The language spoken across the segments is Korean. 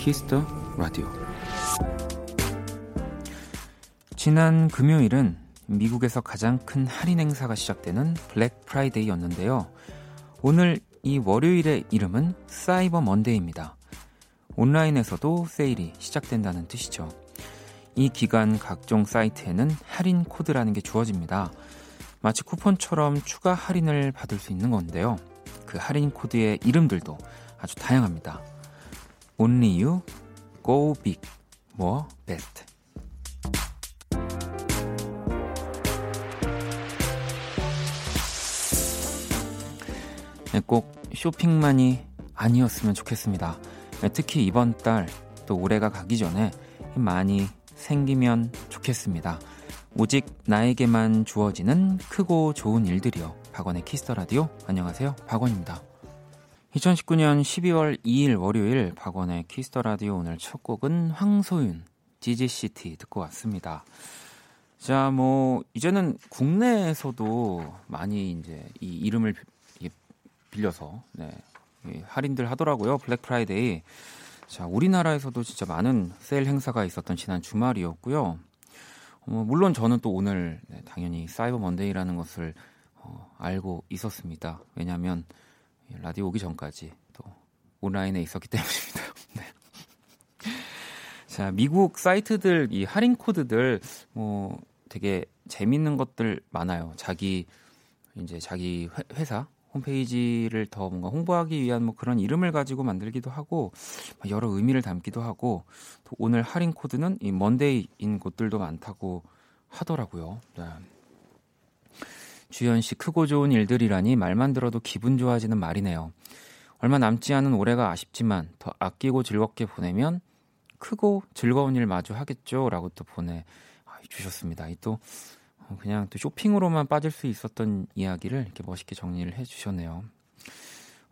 Kiss the Radio. 지난 금요일은 미국에서 가장 큰 할인 행사가 시작되는 블랙 프라이데이였는데요. 오늘 이 월요일의 이름은 사이버 먼데이입니다. 온라인에서도 세일이 시작된다는 뜻이죠. 이 기간 각종 사이트에는 할인 코드라는 게 주어집니다. 마치 쿠폰처럼 추가 할인을 받을 수 있는 건데요. 그 할인 코드의 이름들도 아주 다양합니다. Only You, Go Big, More Best. 네, 꼭 쇼핑만이 아니었으면 좋겠습니다. 네, 특히 이번 달 또 올해가 가기 전에 많이 생기면 좋겠습니다. 오직 나에게만 주어지는 크고 좋은 일들이요. 박원의 Kiss the Radio. 안녕하세요. 박원입니다. 2019년 12월 2일 월요일 박원의 Kiss the Radio 오늘 첫 곡은 황소윤 zZ'City 듣고 왔습니다. 자, 뭐 이제는 국내에서도 많이 이제 이 이름을 빌려서 네, 할인들 하더라고요. 블랙 프라이데이. 자, 우리나라에서도 진짜 많은 세일 행사가 있었던 지난 주말이었고요. 어, 물론 저는 또 오늘 네, 당연히 사이버 먼데이라는 것을 어, 알고 있었습니다. 왜냐하면 라디오 오기 전까지 또 온라인에 있었기 때문입니다. 네. 자, 미국 사이트들 이 할인 코드들 뭐 되게 재밌는 것들 많아요. 자기 이제 자기 회 사 홈페이지를 더 뭔가 홍보하기 위한 뭐 그런 이름을 가지고 만들기도 하고 여러 의미를 담기도 하고 또 오늘 할인 코드는 이 먼데이인 곳들도 많다고 하더라고요. 네. 주현 씨 크고 좋은 일들이라니 말만 들어도 기분 좋아지는 말이네요. 얼마 남지 않은 올해가 아쉽지만 더 아끼고 즐겁게 보내면 크고 즐거운 일 마주 하겠죠라고 또 보내 주셨습니다. 또 그냥 또 쇼핑으로만 빠질 수 있었던 이야기를 이렇게 멋있게 정리를 해 주셨네요.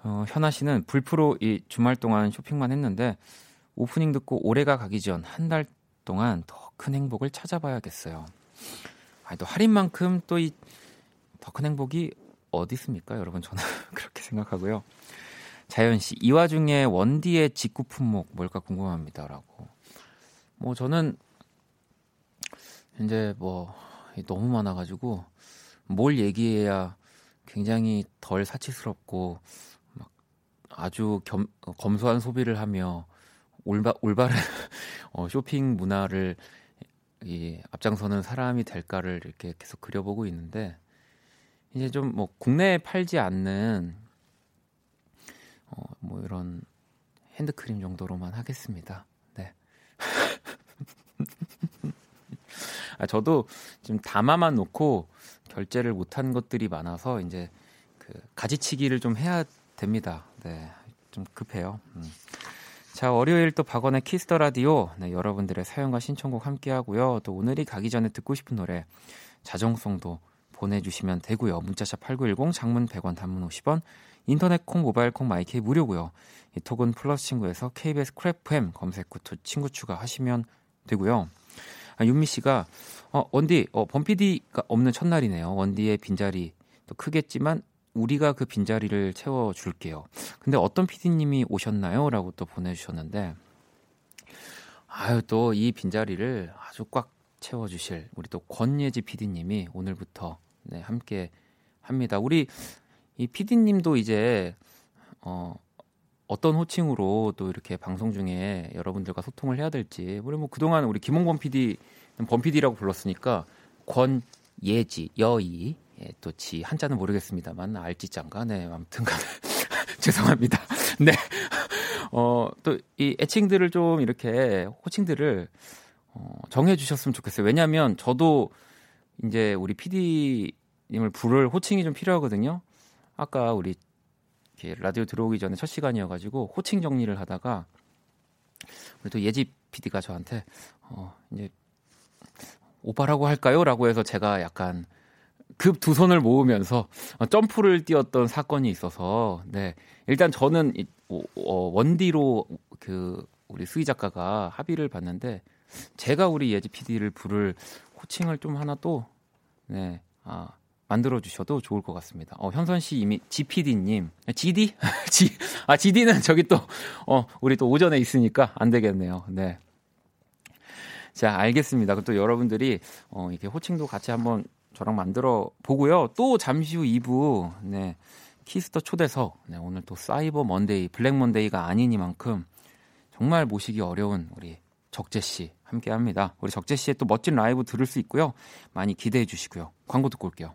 어, 현아 씨는 불프로 이 주말 동안 쇼핑만 했는데 오프닝 듣고 올해가 가기 전 한 달 동안 더 큰 행복을 찾아봐야겠어요. 아니, 또 할인만큼 또 이 더 큰 행복이 어디 있습니까? 여러분 저는 그렇게 생각하고요. 자연 씨, 이 와중에 원디의 직구 품목 뭘까 궁금합니다라고. 뭐 저는 이제 뭐 너무 많아가지고 뭘 얘기해야 굉장히 덜 사치스럽고 막 아주 겸, 검소한 소비를 하며 올바, 올바른 어, 쇼핑 문화를 이 앞장서는 사람이 될까를 이렇게 계속 그려보고 있는데 이제 좀 뭐 국내에 팔지 않는 어, 뭐 이런 핸드크림 정도로만 하겠습니다. 네. 아, 저도 지금 담아만 놓고 결제를 못한 것들이 많아서 이제 그 가지치기를 좀 해야 됩니다. 네, 좀 급해요. 음. 자, 월요일 또 박원의 Kiss the Radio. 네, 여러분들의 사연과 신청곡 함께 하고요. 또 오늘이 가기 전에 듣고 싶은 노래 자정송도 보내주시면 되고요. 문자샵 8910 장문 100원 단문 50원 인터넷 콩 모바일 콩 마이케이 무료고요. 이 톡은 플러스 친구에서 KBS 쿨FM 검색 후 친구 추가하시면 되고요. 아, 윤미 씨가 어, 원디 어, 범피디가 없는 첫날이네요. 원디의 빈자리 또 크겠지만 우리가 그 빈자리를 채워 줄게요. 근데 어떤 피디님이 오셨나요? 라고 또 보내주셨는데 아유 또 이 빈자리를 아주 꽉 채워주실 우리 또 권예지 피디님이 오늘부터 네, 함께 합니다. 우리 이 피디님도 이제 어 어떤 호칭으로 또 이렇게 방송 중에 여러분들과 소통을 해야 될지 우리 뭐 그동안 우리 김홍범 PD 범 PD라고 불렀으니까 권예지 여이 예, 또지 한자는 모르겠습니다만 알지장가 네 아무튼간에 죄송합니다. 네. 어, 또 이 애칭들을 좀 이렇게 호칭들을 어, 정해 주셨으면 좋겠어요. 왜냐하면 저도 이제 우리 PD 님을 부를 호칭이 좀 필요하거든요. 아까 우리 라디오 들어오기 전에 첫 시간이어가지고 호칭 정리를 하다가 우리 또 예지 PD가 저한테 어 이제 오빠라고 할까요?라고 해서 제가 약간 급 두 손을 모으면서 점프를 뛰었던 사건이 있어서 네 일단 저는 이, 어, 원디로 그 우리 수희 작가가 합의를 봤는데 제가 우리 예지 PD를 부를 호칭을 좀 하나 또 네 아 만들어 주셔도 좋을 것 같습니다. 어, 현선 씨 이미 GPD님, GD? G, 아, GD는 저기 또, 어, 우리 또 오전에 있으니까 안 되겠네요. 네. 자, 알겠습니다. 또 여러분들이, 어, 이렇게 호칭도 같이 한번 저랑 만들어 보고요. 또 잠시 후 2부, 네. Kiss the 초대석, 네, 오늘 또 사이버 먼데이, 블랙 먼데이가 아니니만큼 정말 모시기 어려운 우리 적재 씨 함께 합니다. 우리 적재 씨의 또 멋진 라이브 들을 수 있고요. 많이 기대해 주시고요. 광고 듣고 올게요.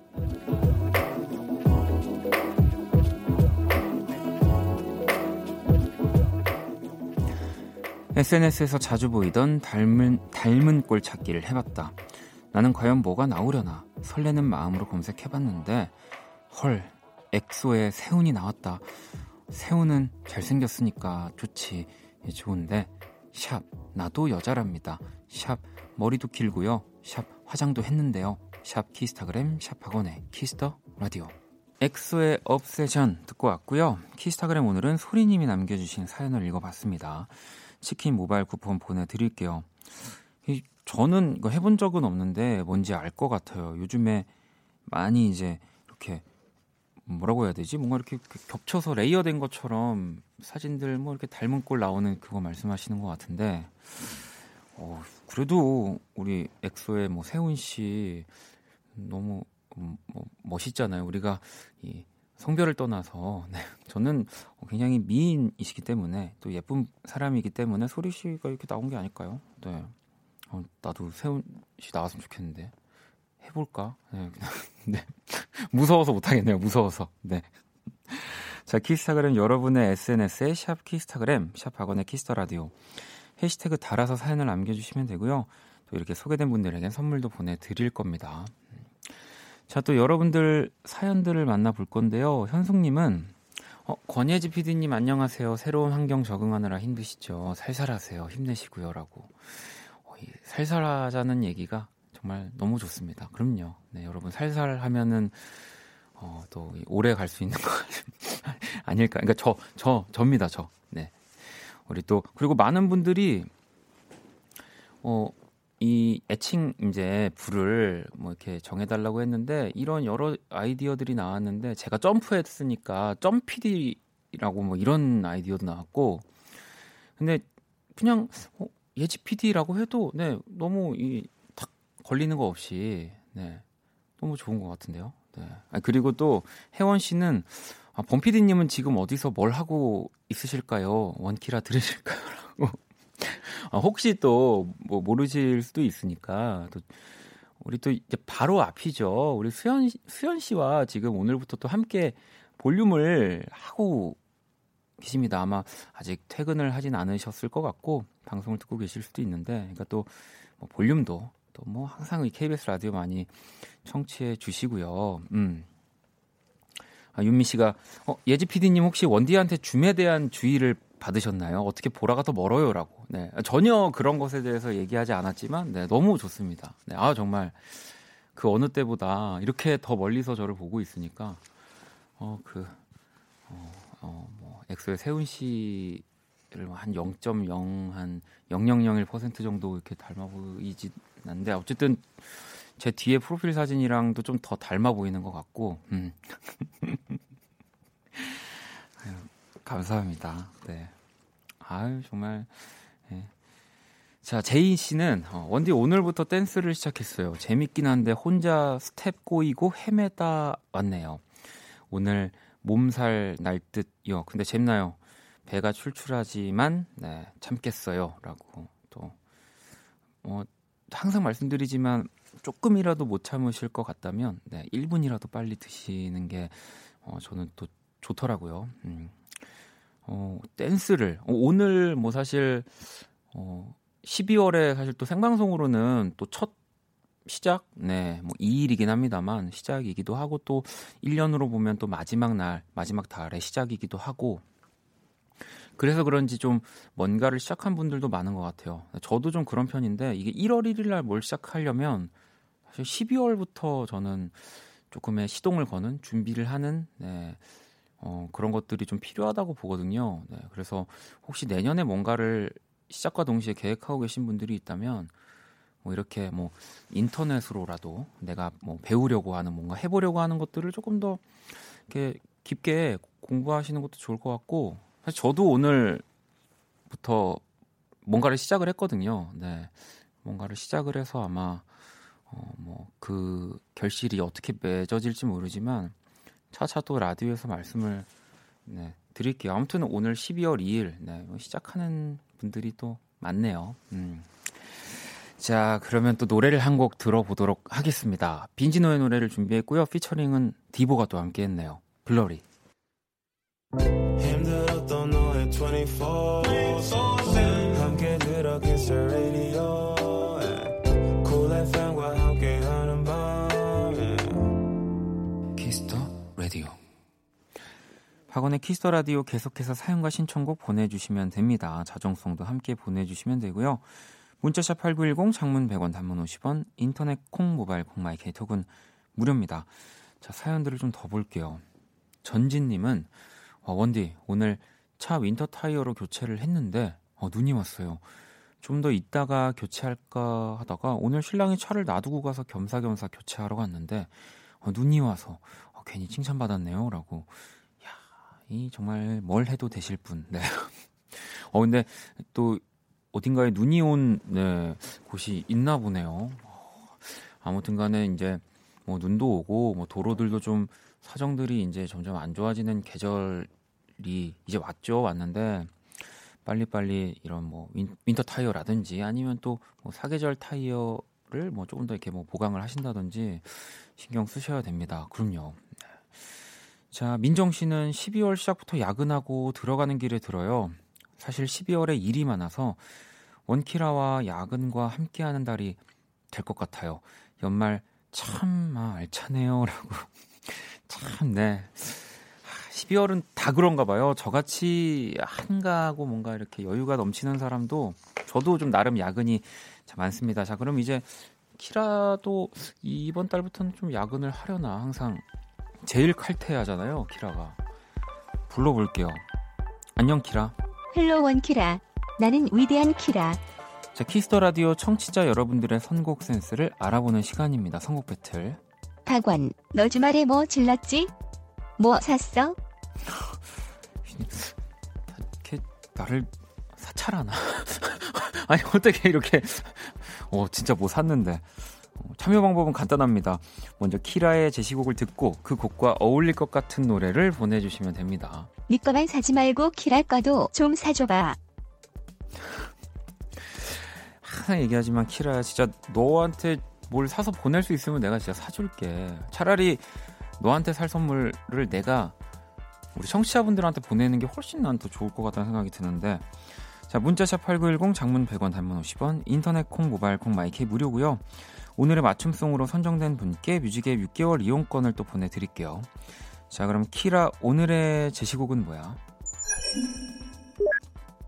SNS에서 자주 보이던 닮은, 닮은 꼴 찾기를 해봤다. 나는 과연 뭐가 나오려나 설레는 마음으로 검색해봤는데 헐 엑소의 세훈이 나왔다. 세훈은 잘생겼으니까 좋지 좋은데 샵 나도 여자랍니다. 샵 머리도 길고요. 샵 화장도 했는데요. 샵 키스타그램 샵 박원의 키스 더 라디오 엑소의 Obsession 듣고 왔고요. 키스타그램 오늘은 소리님이 남겨주신 사연을 읽어봤습니다. 치킨 모바일 쿠폰 보내드릴게요. 저는 이거 해본 적은 없는데 뭔지 알 것 같아요. 요즘에 많이 이제 이렇게 뭐라고 해야 되지? 뭔가 이렇게 그 겹쳐서 layer된 것처럼 사진들 뭐 이렇게 닮은 꼴 나오는 그거 말씀하시는 것 같은데, 어, 그래도 우리 엑소의 뭐 세훈 씨 너무 음, 뭐 멋있잖아요. 우리가 이 성별을 떠나서 네, 저는 굉장히 미인이시기 때문에 또 예쁜 사람이기 때문에 소리 씨가 이렇게 나온 게 아닐까요? 네. 어, 나도 세훈 씨 나왔으면 좋겠는데 해볼까? 네, 네. 무서워서 못하겠네요. 무서워서. 네. 자, 키스타그램 여러분의 SNS에 샵 키스타그램, 샵 박원의 키스 더 라디오. 해시태그 달아서 사연을 남겨주시면 되고요. 또 이렇게 소개된 분들에게 선물도 보내드릴 겁니다. 자, 또 여러분들 사연들을 만나볼 건데요. 현숙님은, 어, 권예지 PD님 안녕하세요. 새로운 환경 적응하느라 힘드시죠? 살살하세요. 힘내시고요. 라고. 어, 살살하자는 얘기가 정말 너무 좋습니다. 그럼요. 네, 여러분 살살하면은 어, 또 오래 갈 수 있는 거 아닐까? 그러니까 저, 저, 접니다, 저. 네. 우리 또 그리고 많은 분들이 어, 이 애칭 이제 불을 뭐 이렇게 정해달라고 했는데 이런 여러 아이디어들이 나왔는데 제가 점프했으니까 점피디라고 뭐 이런 아이디어도 나왔고 근데 그냥 어, 예지 PD라고 해도 네 너무 이 걸리는 거 없이 네 너무 좋은 것 같은데요. 네. 아, 그리고 또 혜원 씨는 아, 범피디님은 지금 어디서 뭘 하고 있으실까요? 원키라 들으실까요?라고 아, 혹시 또 뭐 모르실 수도 있으니까 또 우리 또 이제 바로 앞이죠. 우리 수현 수현 씨와 지금 오늘부터 또 함께 볼륨을 하고 계십니다. 아마 아직 퇴근을 하진 않으셨을 것 같고 방송을 듣고 계실 수도 있는데, 그러니까 또 뭐 볼륨도 또 뭐 항상 이 KBS 라디오 많이 청취해 주시고요. 음. 아, 윤미 씨가 어, 예지 PD님 혹시 원디한테 줌에 대한 주의를 받으셨나요? 어떻게 보라가 더 멀어요라고. 네. 전혀 그런 것에 대해서 얘기하지 않았지만 네, 너무 좋습니다. 네. 아, 정말 그 어느 때보다 이렇게 더 멀리서 저를 보고 있으니까 어, 그 어, 어, 뭐 엑소의 세훈 씨를 한 0.0 한 0.001% 정도 이렇게 닮아 보이지 않는데 어쨌든 제 뒤에 프로필 사진이랑도 좀 더 닮아 보이는 것 같고 음. 감사합니다. 네. 아유 정말. 네. 자 제이 씨는 어, 원디 오늘부터 댄스를 시작했어요. 재밌긴 한데 혼자 스텝 꼬이고 헤매다 왔네요. 오늘 몸살 날 듯요. 근데 재밌나요? 배가 출출하지만 네, 참겠어요.라고 또 어, 항상 말씀드리지만 조금이라도 못 참으실 것 같다면 네, 1분이라도 빨리 드시는 게 어, 저는 또 좋더라고요. 음. 어, 댄스를. 어, 오늘 뭐 사실 어, 12월에 사실 또 생방송으로는 또 첫 시작, 네, 뭐 2일이긴 합니다만 시작이기도 하고 또 1년으로 보면 또 마지막 날, 마지막 달의 시작이기도 하고. 그래서 그런지 좀 뭔가를 시작한 분들도 많은 것 같아요. 저도 좀 그런 편인데 이게 1월 1일 날 뭘 시작하려면 사실 12월부터 저는 조금의 시동을 거는 준비를 하는 네, 어, 그런 것들이 좀 필요하다고 보거든요. 네, 그래서 혹시 내년에 뭔가를 시작과 동시에 계획하고 계신 분들이 있다면 뭐 이렇게 뭐 인터넷으로라도 내가 뭐 배우려고 하는 뭔가 해보려고 하는 것들을 조금 더 이렇게 깊게 공부하시는 것도 좋을 것 같고 사실 저도 오늘부터 뭔가를 시작을 했거든요. 네. 뭔가를 시작을 해서 아마 어, 뭐 그 결실이 어떻게 맺어질지 모르지만 차차 또 라디오에서 말씀을 네, 드릴게요. 아무튼 오늘 12월 2일 네, 뭐 시작하는 분들이 또 많네요. 음. 자, 그러면 또 노래를 한 곡 들어보도록 하겠습니다. 빈지노의 노래를 준비했고요. 피처링은 디보가 또 함께 했네요. 블러리. 힘들었던 너의 24 함께 들어 박원의 키스 더 라디오 계속해서 사연과 신청곡 보내주시면 됩니다. 자정송도 함께 보내주시면 되고요. 문자샵 8910 장문 100원 단문 50원 인터넷 콩 모바일 콩 마이케이 톡은 무료입니다. 자 사연들을 좀 더 볼게요. 전진님은 어, 원디 오늘 차 winter 타이어로 교체를 했는데 어, 눈이 왔어요. 좀 더 있다가 교체할까 하다가 오늘 신랑이 차를 놔두고 가서 겸사겸사 교체하러 갔는데 어, 눈이 와서 어, 괜히 칭찬받았네요라고. 야, 이 정말 뭘 해도 되실 분. 네. 어 근데 또 어딘가에 눈이 온 네, 곳이 있나 보네요. 아무튼 간에 이제 뭐 눈도 오고 뭐 도로들도 좀 사정들이 이제 점점 안 좋아지는 계절이 이제 왔죠. 왔는데 빨리빨리 이런 뭐 윈 터 타이어라든지 아니면 또 뭐 사계절 타이어를 뭐 조금 더 이렇게 뭐 보강을 하신다든지 신경 쓰셔야 됩니다. 그럼요. 네. 자, 민정 씨는 12월 시작부터 야근하고 들어가는 길에 들어요. 사실 12월에 일이 많아서 원키라와 야근과 함께하는 달이 될 것 같아요. 연말 참 아, 알차네요라고 참, 네. 12월은 다 그런가 봐요. 저같이 한가하고 뭔가 이렇게 여유가 넘치는 사람도 저도 좀 나름 야근이 많습니다. 자, 그럼 이제 키라도 이번 달부터는 좀 야근을 하려나 항상 제일 칼퇴하잖아요. 키라가 불러볼게요. 안녕 키라. Hello 원 키라. 나는 위대한 키라. 자, 키스 더 라디오 청취자 여러분들의 선곡 센스를 알아보는 시간입니다. 선곡 배틀. 박원, 너 주말에 뭐 질렀지? 뭐 샀어? 이렇게 나를 사찰하나? 아니 어떻게 이렇게 어 진짜 뭐 샀는데 어, 참여 방법은 간단합니다. 먼저 키라의 제시곡을 듣고 그 곡과 어울릴 것 같은 노래를 보내주시면 됩니다. 니 거만 사지 말고 키라 거도 좀 사줘봐. 항상 얘기하지만 키라야 진짜 너한테 뭘 사서 보낼 수 있으면 내가 진짜 사줄게. 차라리 너한테 살 선물을 내가 우리 청취자분들한테 보내는 게 훨씬 난 더 좋을 것 같다는 생각이 드는데 자 문자샵 8910 장문 100원 단문 50원 인터넷 콩 모바일 콩 마이케 무료고요. 오늘의 맞춤송으로 선정된 분께 뮤직의 6개월 이용권을 또 보내드릴게요. 자 그럼 키라 오늘의 제시곡은 뭐야?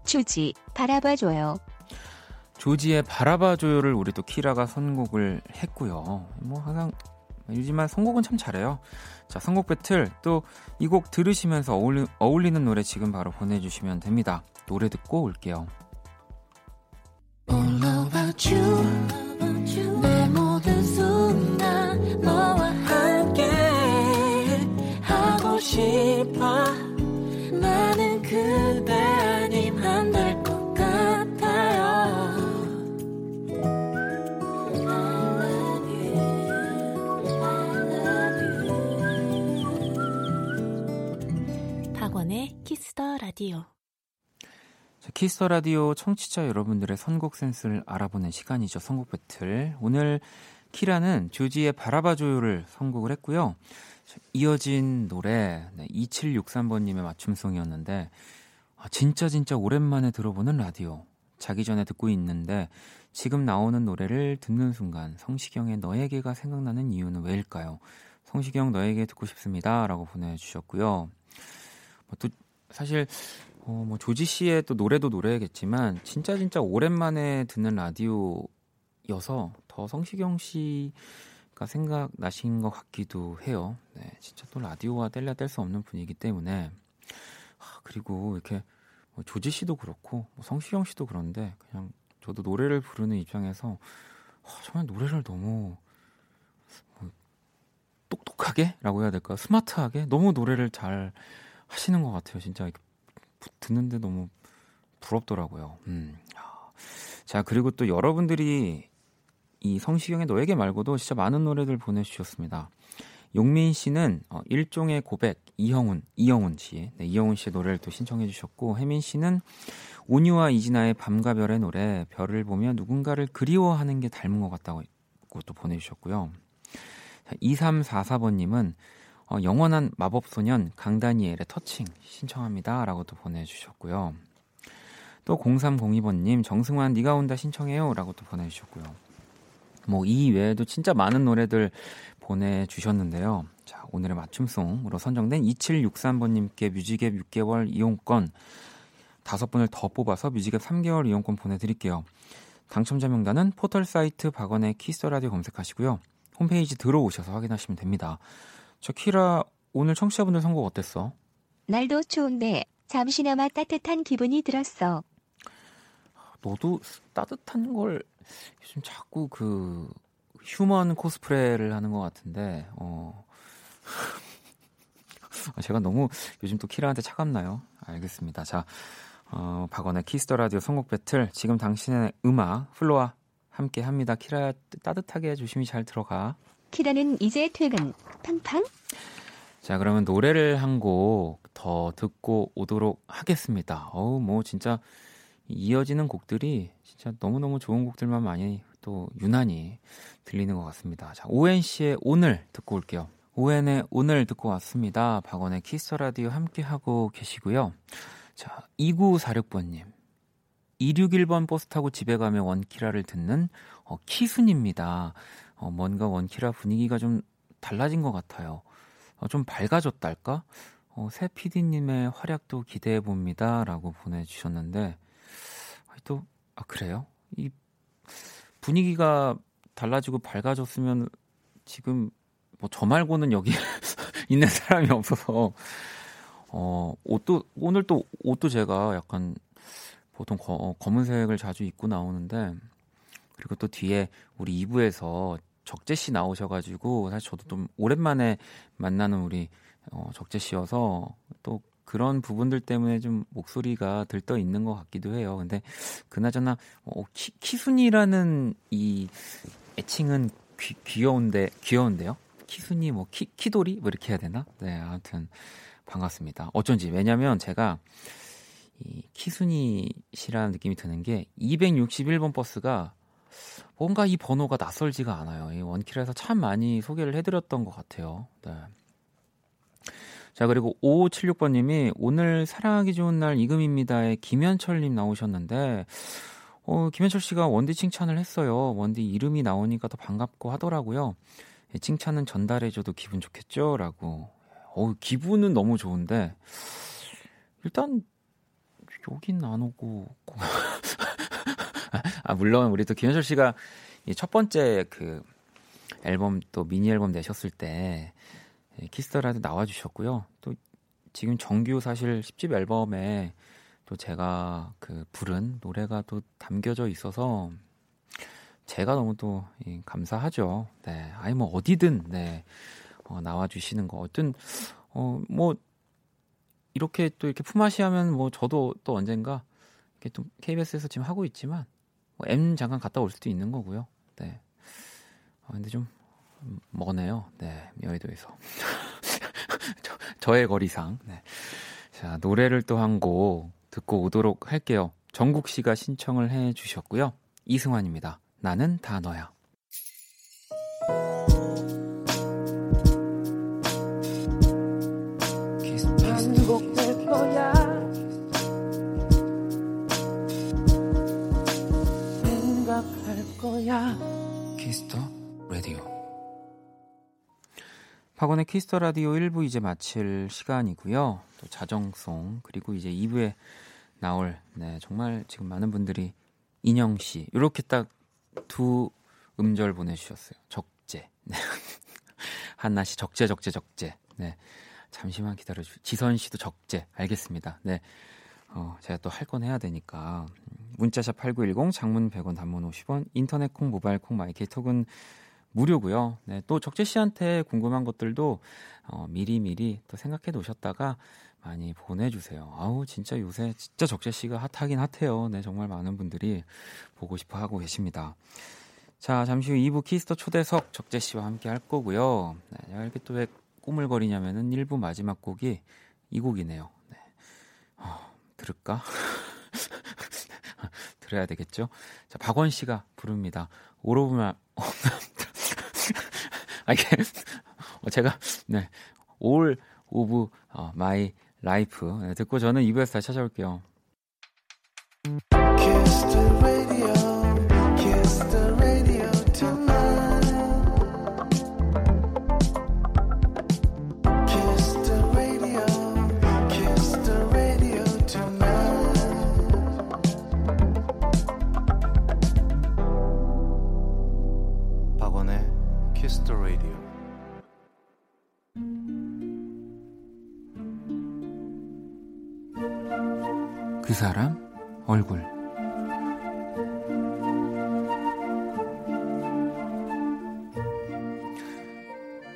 조지 바라봐줘요. 조지의 바라봐줘요를 우리 또 키라가 선곡을 했고요. 뭐 항상 요즘만 선곡은 참 잘해요. 자, 선곡 배틀 또 이 곡 들으시면서 어울리, 어울리는 노래 지금 바로 보내주시면 됩니다. 노래 듣고 올게요. 라디오. 키스 더 라디오 청취자 여러분들의 선곡 센스를 알아보는 시간이죠. 선곡 배틀. 오늘 키라는 조지의 바라봐줘요를 선곡을 했고요. 이어진 노래 네, 2763번님의 맞춤송이었는데 아, 진짜 진짜 오랜만에 들어보는 라디오. 자기 전에 듣고 있는데 지금 나오는 노래를 듣는 순간 성시경의 너에게가 생각나는 이유는 왜일까요? 성시경 너에게 듣고 싶습니다라고 보내주셨고요. 뭐또 사실 어, 뭐 조지 씨의 또 노래도 노래겠지만 진짜 진짜 오랜만에 듣는 라디오여서 더 성시경 씨가 생각나신 것 같기도 해요. 네, 진짜 또 라디오와 뗄래야 뗄 수 없는 분이기 때문에. 아, 그리고 이렇게 뭐 조지 씨도 그렇고 뭐 성시경 씨도 그런데 그냥 저도 노래를 부르는 입장에서 아, 정말 노래를 너무 뭐 똑똑하게라고 해야 될까 스마트하게? 너무 노래를 잘 하시는 것 같아요. 진짜 듣는데 너무 부럽더라고요. 음. 자, 그리고 또 여러분들이 이 성시경의 너에게 말고도 진짜 많은 노래들 보내주셨습니다. 용민 씨는 어, 일종의 고백, 이형훈, 이영훈 씨, 네, 이영훈 씨의 노래를 또 신청해 주셨고, 혜민 씨는 온유와 이진아의 밤과 별의 노래, 별을 보며 누군가를 그리워하는 게 닮은 것 같다고 또 보내주셨고요. 2344번님은 어, 영원한 마법소년 강다니엘의 터칭 신청합니다. 라고 또 보내주셨고요. 또 0302번님 정승환 네가 온다 신청해요. 라고 또 보내주셨고요. 뭐 이 외에도 진짜 많은 노래들 보내주셨는데요. 자, 오늘의 맞춤송으로 선정된 2763번님께 뮤직앱 6개월 이용권 다섯 분을 더 뽑아서 뮤직앱 3개월 이용권 보내드릴게요. 당첨자 명단은 포털 사이트 박원의 키스 라디오 검색하시고요. 홈페이지 들어오셔서 확인하시면 됩니다. 저 키라 오늘 청취자분들 선곡 어땠어? 날도 추운데 잠시나마 따뜻한 기분이 들었어. 너도 따뜻한 걸 요즘 자꾸 그 human 코스프레를 하는 것 같은데 어 제가 너무 요즘 또 키라한테 차갑나요? 알겠습니다. 자, 어, 박원의 키스 더 라디오 선곡 배틀 지금 당신의 음악 FLO와 함께 합니다. 키라 따뜻하게 조심히 잘 들어가. 키라는 이제 퇴근. 팡팡. 자, 그러면 노래를 한 곡 더 듣고 오도록 하겠습니다. 어우, 뭐 진짜 이어지는 곡들이 진짜 너무너무 좋은 곡들만 많이 또 유난히 들리는 것 같습니다. 자, 씨의 오늘 듣고 올게요. 오엔의 오늘 듣고 왔습니다. 박원의 키스 라디오 함께 하고 계시고요. 자, 2946번님. 261번 버스 타고 집에 가면 원키라를 듣는 어, 키순입니다. 어, 뭔가 원키라 분위기가 좀 달라진 것 같아요. 어, 좀 밝아졌달까? 어, 새 PD님의 활약도 기대해 봅니다. 라고 보내주셨는데, 또, 아, 그래요? 이 분위기가 달라지고 밝아졌으면 지금 뭐 저 말고는 여기 있는 사람이 없어서, 어, 옷도, 오늘 또 옷도 제가 약간 보통 거, 검은색을 자주 입고 나오는데, 그리고 또 뒤에 우리 2부에서 적재 씨 나오셔가지고 사실 저도 좀 오랜만에 만나는 우리 어, 적재 씨여서 또 그런 부분들 때문에 좀 목소리가 들떠 있는 것 같기도 해요. 근데 그나저나 어, 키, 키순이라는 이 애칭은 귀, 귀여운데 귀여운데요. 키순이 뭐 키, 키돌이 뭐 이렇게 해야 되나? 네, 아무튼 반갑습니다. 어쩐지 왜냐면 제가 이 키순이 씨라는 느낌이 드는 게 261번 버스가 뭔가 이 번호가 낯설지가 않아요. 이 원킬에서 참 많이 소개를 해드렸던 것 같아요. 네. 자, 그리고 5576번님이 오늘 사랑하기 좋은 날 이금입니다의 김현철님 나오셨는데, 어, 김현철 씨가 원디 칭찬을 했어요. 원디 이름이 나오니까 더 반갑고 하더라고요. 예, 칭찬은 전달해줘도 기분 좋겠죠? 라고. 어, 기분은 너무 좋은데, 일단, 여긴 안 오고, 아, 물론 우리 또 김현철 씨가 첫 번째 그 앨범 또 미니 앨범 내셨을 때 키스터라도 나와 주셨고요. 또 지금 정규 사실 10집 앨범에 또 제가 그 부른 노래가 또 담겨져 있어서 제가 너무 또 감사하죠. 네. 아니 뭐 어디든 네. 어, 나와 주시는 거 어떤 어뭐 이렇게 또 이렇게 품앗이 하면 뭐 저도 또 언젠가 이렇게 또 KBS에서 지금 하고 있지만 뭐 M 잠깐 갔다 올 수도 있는 거고요. 네. 아, 근데 좀 머네요. 네, 여의도에서. 저, 저의 거리상. 네. 자, 노래를 또 한 곡 듣고 오도록 할게요. 정국 씨가 신청을 해 주셨고요. 이승환입니다. 나는 다 너야. 몰라 키스 더 라디오. 박원의 키스 더 라디오 1부 이제 마칠 시간이고요. 또 자정송 그리고 이제 2부에 나올 네 정말 지금 많은 분들이 인형 씨 이렇게 딱 두 음절 보내주셨어요. 적재. 네. 한나 씨 적재 적재 적재. 네. 잠시만 기다려 주 지선 씨도 적재. 알겠습니다. 네. 어, 제가 또 할 건 해야 되니까. 문자샵 8910 장문 100원 단문 50원 인터넷 콩 모바일 콩 마이케이 톡은 무료고요. 네, 또 적재 씨한테 궁금한 것들도 어, 미리 미리 또 생각해 놓으셨다가 많이 보내주세요. 아우 진짜 요새 진짜 적재 씨가 핫하긴 핫해요. 네, 정말 많은 분들이 보고 싶어 하고 계십니다. 자, 잠시 후 2부 키스 더 초대석 적재 씨와 함께 할 거고요. 네, 이렇게 또 왜 꾸물거리냐면은 1부 마지막 곡이 이 곡이네요. 네. 어, 들을까? 들어야 되겠죠? 자, 박원 씨가 부릅니다. all of my, 아, 이게, 어, 제가, 네, all of my life. 네, 듣고 저는 2부에서 다시 찾아올게요. 사람 얼굴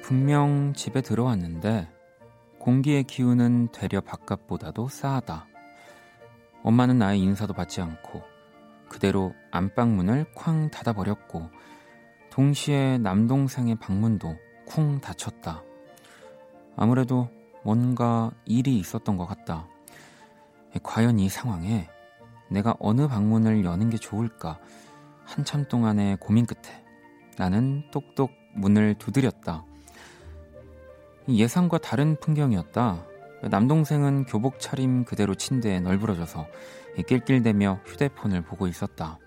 분명 집에 들어왔는데 공기의 기운은 되려 바깥보다도 싸하다. 엄마는 나의 인사도 받지 않고 그대로 안방문을 쾅 닫아버렸고 동시에 남동생의 방문도 쿵 닫혔다. 아무래도 뭔가 일이 있었던 것 같다. 과연 이 상황에 내가 어느 방문을 여는 게 좋을까 한참 동안의 고민 끝에 나는 똑똑 문을 두드렸다. 예상과 다른 풍경이었다. 남동생은 교복 차림 그대로 침대에 널브러져서 낄낄대며 휴대폰을 보고 있었다.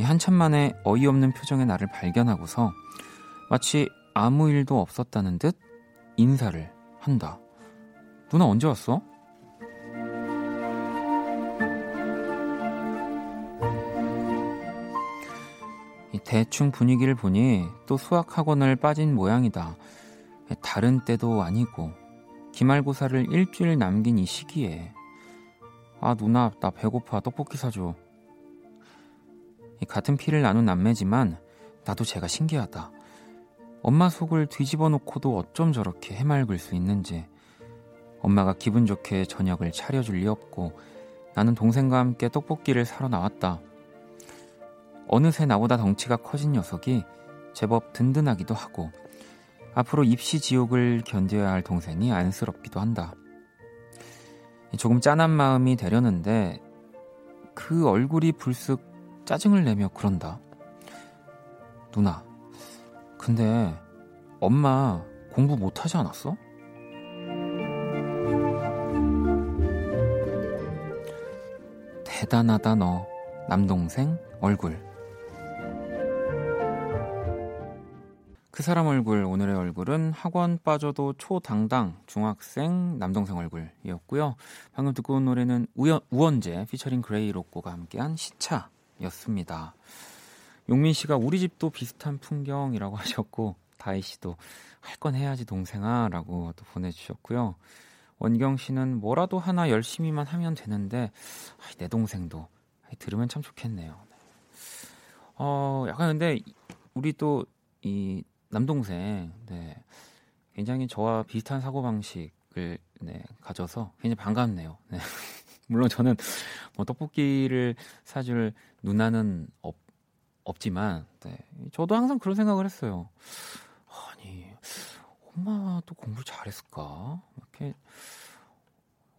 한참 만에 어이없는 표정의 나를 발견하고서 마치 아무 일도 없었다는 듯 인사를 한다. 누나 언제 왔어? 대충 분위기를 보니 또 수학학원을 빠진 모양이다. 다른 때도 아니고 기말고사를 일주일 남긴 이 시기에 아 누나 나 배고파 떡볶이 사줘. 같은 피를 나눈 남매지만 나도 제가 신기하다. 엄마 속을 뒤집어 놓고도 어쩜 저렇게 해맑을 수 있는지 엄마가 기분 좋게 저녁을 차려줄 리 없고 나는 동생과 함께 떡볶이를 사러 나왔다. 어느새 나보다 덩치가 커진 녀석이 제법 든든하기도 하고 앞으로 입시 지옥을 견뎌야 할 동생이 안쓰럽기도 한다. 조금 짠한 마음이 되려는데 그 얼굴이 불쑥 짜증을 내며 그런다. 누나, 근데 엄마 공부 못하지 않았어? 대단하다 너 남동생 얼굴 그 사람 얼굴 오늘의 얼굴은 학원 빠져도 초당당 중학생 남동생 얼굴이었고요. 방금 듣고 온 노래는 우연, 우원재 피처링 그레이 로꼬가 함께한 시차였습니다. 용민 씨가 우리 집도 비슷한 풍경이라고 하셨고 다희 씨도 할 건 해야지 동생아라고 또 보내주셨고요. 원경 씨는 뭐라도 하나 열심히만 하면 되는데 아이, 내 동생도 아이, 들으면 참 좋겠네요. 네. 어 약간 근데 우리 또 이 남동생 네, 굉장히 저와 비슷한 사고 방식을 네, 가져서 굉장히 반갑네요. 네. 물론 저는 뭐 떡볶이를 사줄 누나는 없, 없지만 네, 저도 항상 그런 생각을 했어요. 아니 엄마도 공부 잘했을까? 이렇게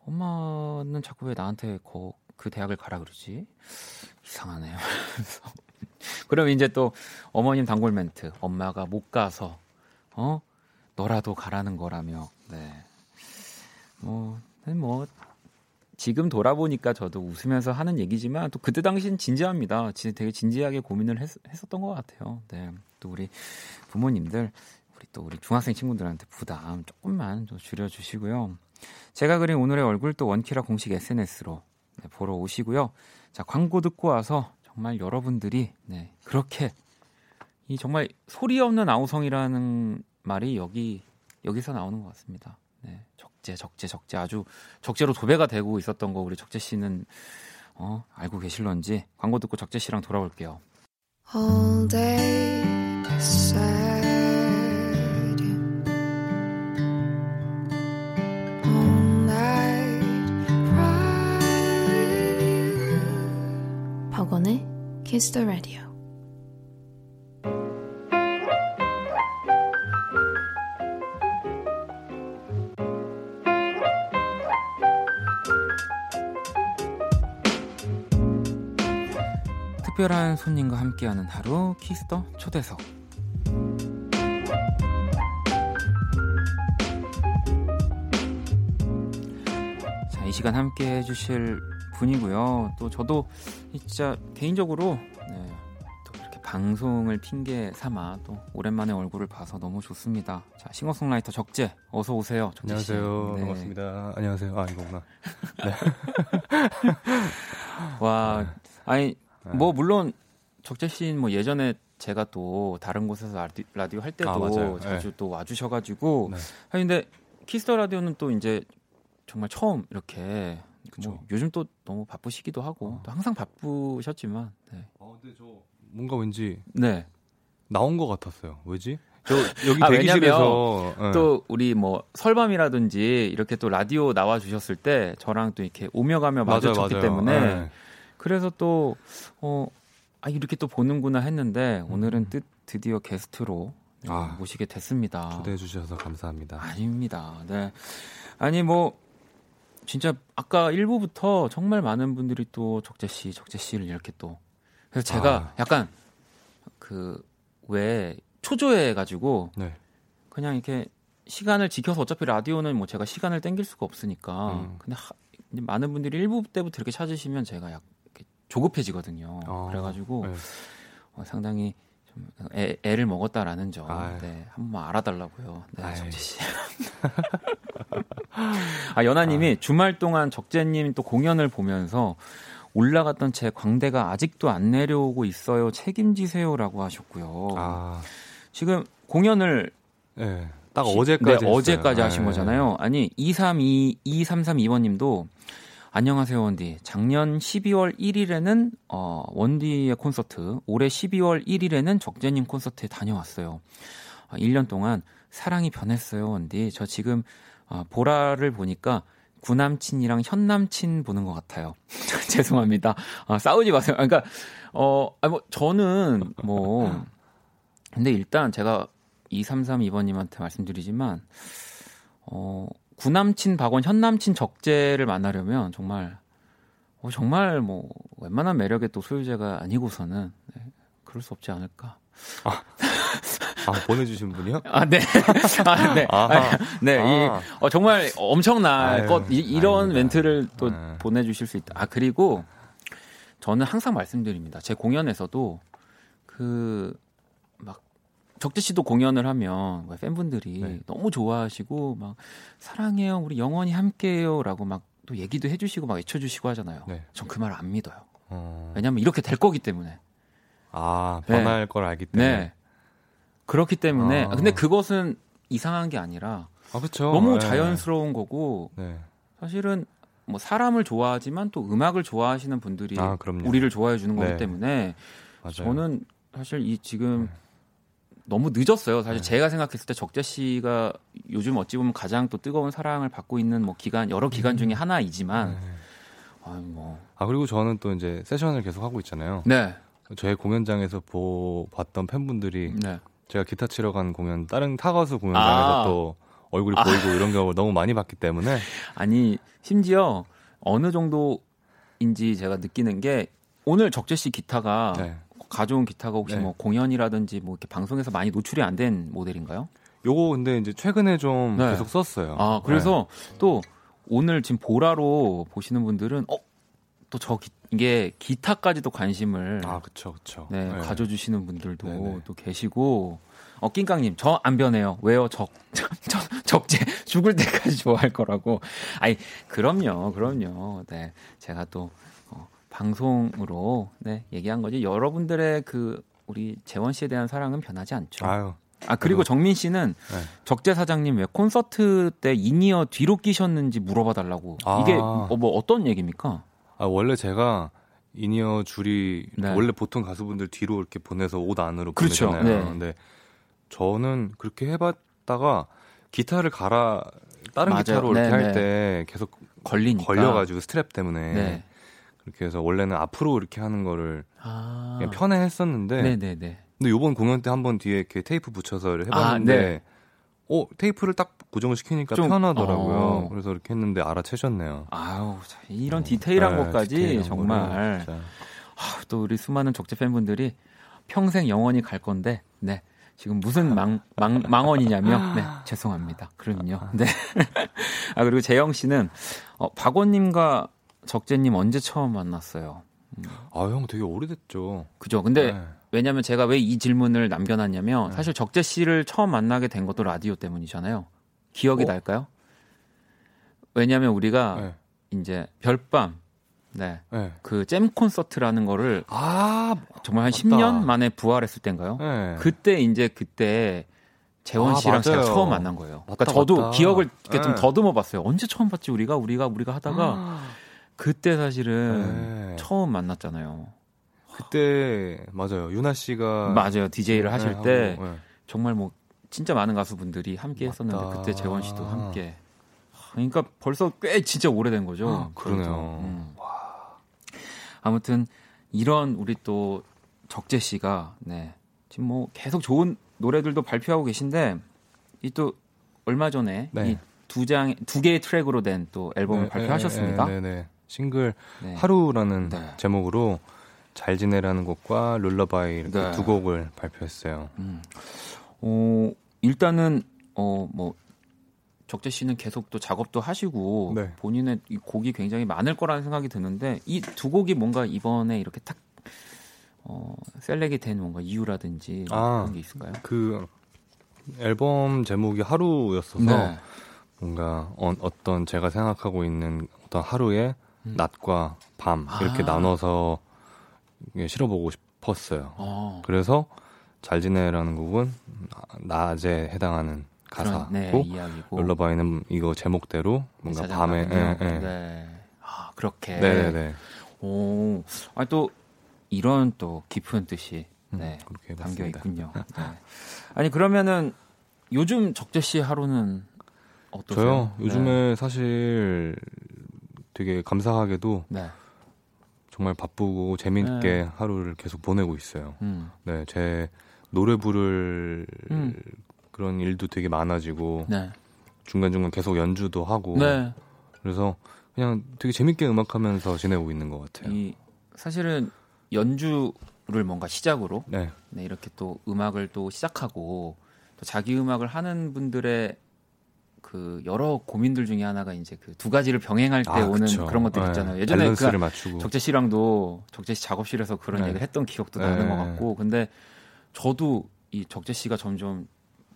엄마는 자꾸 왜 나한테 거, 그 대학을 가라 그러지? 이상하네요. 그 럼 이제 또 어머님 단골 멘트. 엄마가 못 가서 어 너라도 가라는 거라며. 네. 뭐, 뭐 지금 돌아보니까 저도 웃으면서 하는 얘기지만 또 그때 당시는 진지합니다. 진짜 되게 진지하게 고민을 했, 었던것 같아요. 네. 또 우리 부모님들 우리 또 우리 중학생 친구들한테 부담 조금만 좀 줄여주시고요. 제가 그린 오늘의 얼굴 또 원키라 공식 SNS로 네, 보러 오시고요. 자 광고 듣고 와서 정말 여러분들이 네, 그렇게 이 정말 소리 없는 아우성이라는 말이 여기 여기서 나오는 것 같습니다. 네, 적재, 적재, 적재 아주 적재로 도배가 되고 있었던 거 우리 적재 씨는 어, 알고 계실런지 광고 듣고 적재 씨랑 돌아올게요. Kiss the Radio. 특별한 손님과 함께하는 하루 키스터 초대석 자, 이 시간 함께 해주실 분이고요. 또 저도 진짜 개인적으로 네, 또 이렇게 방송을 핑계 삼아 또 오랜만에 얼굴을 봐서 너무 좋습니다. 자, 싱어송라이터 적재 어서 오세요. 안녕하세요. 네. 반갑습니다. 안녕하세요. 아 이거구나. 네. 와, 아니 네. 뭐 물론 적재 씨는 뭐 예전에 제가 또 다른 곳에서 라디, 라디오 할 때도 아, 자주 네. 또 와주셔가지고 네. 아니 근데 키스 더 라디오는 또 이제 정말 처음 이렇게 뭐 요즘 또 너무 바쁘시기도 하고 어. 또 항상 바쁘셨지만 네. 어 근데 저 뭔가 왠지 네 나온 것 같았어요 왜지 저 여기 아, 대기실에서 네. 또 우리 뭐 설밤이라든지 이렇게 또 라디오 나와 주셨을 때 저랑 또 이렇게 오며 가며 마주쳤기 맞아요. 때문에 네. 그래서 또, 어, 아, 이렇게 또 보는구나 했는데, 음. 오늘은 뜻, 드디어 게스트로 네, 아, 모시게 됐습니다. 초대해 주셔서 감사합니다. 아닙니다. 네. 아니, 뭐, 진짜 아까 1부부터 정말 많은 분들이 또 적재 씨, 적재 씨를 이렇게 또. 그래서 제가 아. 약간 그, 왜 초조해 가지고 네. 그냥 이렇게 시간을 지켜서 어차피 라디오는 뭐 제가 시간을 땡길 수가 없으니까 음. 근데 하, 많은 분들이 1부 때부터 이렇게 찾으시면 제가 약 조급해지거든요. 어, 그래가지고 네. 어, 상당히 좀 애, 애를 먹었다라는 점, 아유. 네, 한번 알아달라고요. 네, 적재 씨. 아 연하님이 아. 주말 동안 적재님 또 공연을 보면서 올라갔던 제 광대가 아직도 안 내려오고 있어요. 책임지세요라고 하셨고요. 아. 지금 공연을 네, 딱 어제까지 네, 어제까지 하신 네. 거잖아요. 아니 232 2332번 님도 안녕하세요, 원디. 작년 12월 1일에는 어, 원디의 콘서트, 올해 12월 1일에는 적재님 콘서트에 다녀왔어요. 어, 1년 동안 사랑이 변했어요, 원디. 저 지금 어, 보라를 보니까 구남친이랑 현남친 보는 것 같아요. 죄송합니다. 어, 싸우지 마세요. 그러니까 어, 아니 뭐 저는 뭐 근데 일단 제가 2332번님한테 말씀드리지만 어 구남친 박원, 현남친 적재를 만나려면 정말 어, 정말 뭐 웬만한 매력의 또 소유자가 아니고서는 네, 그럴 수 없지 않을까. 아, 아 보내주신 분이요? 아, 네. 아, 네. 아, 네. 아. 이, 어, 정말 엄청날 것, 이, 런 멘트를 또 네. 보내주실 수 있다. 아, 그리고 저는 항상 말씀드립니다. 제 공연에서도 그, 적재 씨도 공연을 하면 팬분들이 네. 너무 좋아하시고 막 사랑해요, 우리 영원히 함께해요 라고 막 또 얘기도 해주시고 막 외쳐주시고 하잖아요. 네. 전그 말 안 믿어요. 어... 왜냐하면 이렇게 될 거기 때문에. 아 변할 네. 걸 알기 때문에. 네. 그렇기 때문에. 아... 근데 그것은 이상한 게 아니라 아, 너무 네. 자연스러운 거고 네. 사실은 뭐 사람을 좋아하지만 또 음악을 좋아하시는 분들이 아, 우리를 좋아해 주는 거기 네. 때문에 맞아요. 저는 사실 이 지금 네. 너무 늦었어요. 사실 네. 제가 생각했을 때 적재 씨가 요즘 어찌 보면 가장 또 뜨거운 사랑을 받고 있는 뭐 기간 여러 기간 중에 음. 하나이지만 네. 아, 뭐. 아 그리고 저는 또 이제 세션을 계속 하고 있잖아요. 네. 저의 공연장에서 보 봤던 팬분들이 네. 제가 기타 치러 간 공연 다른 타 가수 공연장에서 아. 또 얼굴이 아. 보이고 이런 경우 너무 많이 봤기 때문에 아니 심지어 어느 정도인지 제가 느끼는 게 오늘 적재 씨 기타가 네. 가져온 기타가 혹시 네. 뭐 공연이라든지 뭐 이렇게 방송에서 많이 노출이 안 된 모델인가요? 요거 근데 이제 최근에 좀 네. 계속 썼어요. 아 그래서 네. 또 오늘 지금 보라로 보시는 분들은 어저 이게 기타까지도 관심을 아 그렇죠 그렇죠. 네, 네, 가져주시는 분들도 네네. 또 계시고 어 낑깡님 저 안 변해요. 왜요? 적, 적, 적재 죽을 때까지 좋아할 거라고. 아니 그럼요 그럼요. 네 제가 또 어, 방송으로 네 얘기한 거지. 여러분들의 그 우리 재원 씨에 대한 사랑은 변하지 않죠. 아유. 아 그리고 정민 씨는 네. 적재 사장님 왜 콘서트 때 in-ear 뒤로 끼셨는지 물어봐 달라고. 아. 이게 어, 뭐 어떤 얘기입니까? 아 원래 제가 in-ear 줄이 네. 원래 보통 가수분들 뒤로 이렇게 보내서 옷 안으로 그렇죠. 보내잖아요. 네. 근데 저는 그렇게 해봤다가 기타를 갈아 다른 맞아요. 기타로 이렇게 네, 할때 네. 계속 걸리니까 걸려가지고 스트랩 때문에 네. 그렇게 해서 원래는 앞으로 이렇게 하는 거를 아. 그냥 편해 했었는데 네네네. 근데 요번 공연 때 한번 뒤에 이렇게 테이프 붙여서 해봤는데 아, 네. 어 테이프를 딱 고정을 시키니까 좀, 편하더라고요. 어. 그래서 이렇게 했는데 알아채셨네요. 아우 이런 어. 디테일한 네, 것까지 디테일한 정말 아, 또 우리 수많은 적재 팬분들이 평생 영원히 갈 건데 네 지금 무슨 망, 망, 망언이냐며? 네, 죄송합니다. 그럼요. 네. 아, 그리고 재영 씨는, 어, 박원님과 적재님 언제 처음 만났어요? 음. 아, 형 되게 오래됐죠. 그죠. 근데 네. 왜냐면 제가 왜 이 질문을 남겨놨냐면, 네. 사실 적재 씨를 처음 만나게 된 것도 라디오 때문이잖아요. 기억이 어? 날까요? 왜냐면 우리가 네. 이제 별밤, 네. 네. 그 잼 콘서트라는 거를 아, 정말 한 맞다. 10년 만에 부활했을 때인가요? 네. 그때 이제 그때 재원 아, 씨랑 아, 제가 처음 만난 거예요. 맞다, 그러니까 저도 맞다. 기억을 이렇게 네. 좀 더듬어 봤어요. 언제 처음 봤지 우리가 우리가 우리가 하다가 아. 그때 사실은 네. 처음 만났잖아요. 그때 맞아요. 유나 씨가 맞아요. DJ를 네, 하실 때 하고, 네. 정말 뭐 진짜 많은 가수분들이 함께 했었는데 그때 재원 씨도 함께 그러니까 벌써 꽤 진짜 오래된 거죠. 아, 그러네요. 음. 아무튼 이런 우리 또 적재 씨가 네 지금 뭐 계속 좋은 노래들도 발표하고 계신데 이 또 얼마 전에 네. 이두 장 두 개의 트랙으로 된 또 앨범을 네, 발표하셨습니다. 네, 네, 네. 싱글 네. 하루라는 네. 제목으로 잘 지내라는 곡과 Lullaby 이렇게 네. 두 곡을 발표했어요. 음. 어, 일단은 어 뭐 적재 씨는 계속 또 작업도 하시고 네. 본인의 이 곡이 굉장히 많을 거라는 생각이 드는데 이 두 곡이 뭔가 이번에 이렇게 탁 어, select이 된 뭔가 이유라든지 아, 그런 게 있을까요? 그 앨범 제목이 하루였어서 네. 뭔가 어, 떤 제가 생각하고 있는 어떤 하루의 음. 낮과 밤 이렇게 아. 나눠서 실어보고 싶었어요. 아. 그래서 잘 지내라는 곡은 낮에 해당하는 가사고 네, 롤러바이는 이거 제목대로 뭔가 밤에 예, 예. 네. 아 그렇게 네네네 네, 네. 오 아니 또 이런 또 깊은 뜻이 음, 네 음, 담겨 있군요 네. 아니 그러면은 요즘 적재 씨 하루는 어떠세요? 저요 요즘에 네. 사실 되게 감사하게도 네. 정말 바쁘고 재밌게 네. 하루를 계속 보내고 있어요. 음. 네, 제 노래 부를 음. 그런 일도 되게 많아지고 네. 중간 중간 계속 연주도 하고 네. 그래서 그냥 되게 재밌게 음악하면서 지내고 있는 것 같아요. 이, 사실은 연주를 뭔가 시작으로 네. 네, 이렇게 또 음악을 또 시작하고 또 자기 음악을 하는 분들의 그 여러 고민들 중에 하나가 이제 그 두 가지를 병행할 때 아, 오는 그쵸. 그런 것들 네. 있잖아요. 예전에 그. 적재 씨랑도 적재 씨 작업실에서 그런 네. 얘기를 했던 기억도 나는 것 네. 같고 근데 저도 이 적재 씨가 점점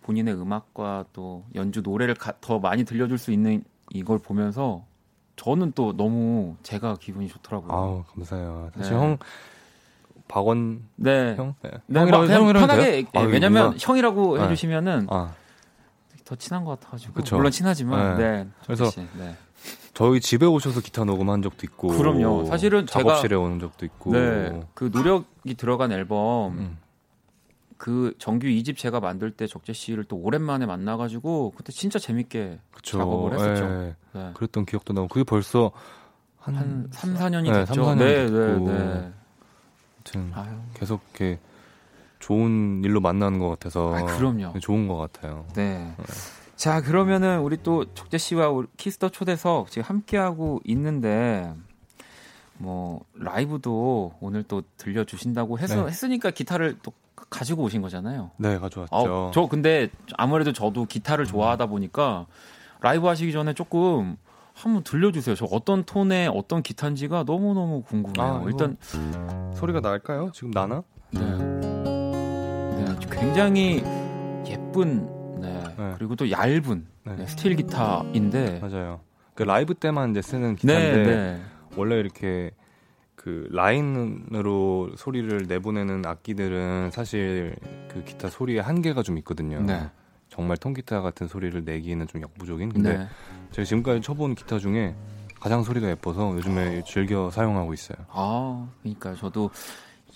본인의 음악과 또 연주 노래를 가, 더 많이 들려줄 수 있는 이걸 보면서 저는 또 너무 제가 기분이 좋더라고요. 아우 감사해요. 사실 네. 형 박원 네. 형 네. 네. 형이라고 그냥 편하게 아, 왜냐면. 형이라고 네. 해주시면은 아. 더 친한 것 같아가지고 그쵸. 물론 친하지만 네. 네. 그래서 네. 저희 집에 오셔서 기타 녹음한 적도 있고 그럼요. 사실은 작업실에 제가 오는 적도 있고 네. 그 노력이 들어간 앨범 음. 그 정규 2집 제가 만들 때 적재 씨를 또 오랜만에 만나가지고 그때 진짜 재밌게 그쵸. 작업을 했었죠. 네. 네. 그랬던 기억도 나고 그게 벌써 한, 한 3, 4년이 네, 됐죠. 3, 4년 네, 됐고. 네, 네. 아무튼 아유. 계속 이렇게 좋은 일로 만나는 것 같아서 아, 그럼요. 좋은 것 같아요. 네. 네. 자 그러면은 우리 또 적재 씨와 키스 더 초대석 지금 함께 하고 있는데 뭐 라이브도 오늘 또 들려주신다고 해서 네. 했으니까 기타를 또 가지고 오신 거잖아요. 네, 가져왔죠. 어, 저 근데 아무래도 저도 기타를 좋아하다 보니까 라이브 하시기 전에 조금 한번 들려주세요. 저 어떤 톤의 어떤 기타인지가 너무 너무 궁금해요. 아, 일단 소리가 날까요? 지금 나나? 네. 네, 굉장히 예쁜 네. 네. 그리고 또 얇은 네. 네, 스틸 기타인데 맞아요. 그 라이브 때만 이제 쓰는 기타인데 네, 네. 원래 이렇게 그 라인으로 소리를 내보내는 악기들은 사실 그 기타 소리의 한계가 좀 있거든요. 네. 정말 통기타 같은 소리를 내기에는 좀 역부족인. 근데 네. 제가 지금까지 쳐본 기타 중에 가장 소리가 예뻐서 요즘에 어. 즐겨 사용하고 있어요. 아, 그러니까 저도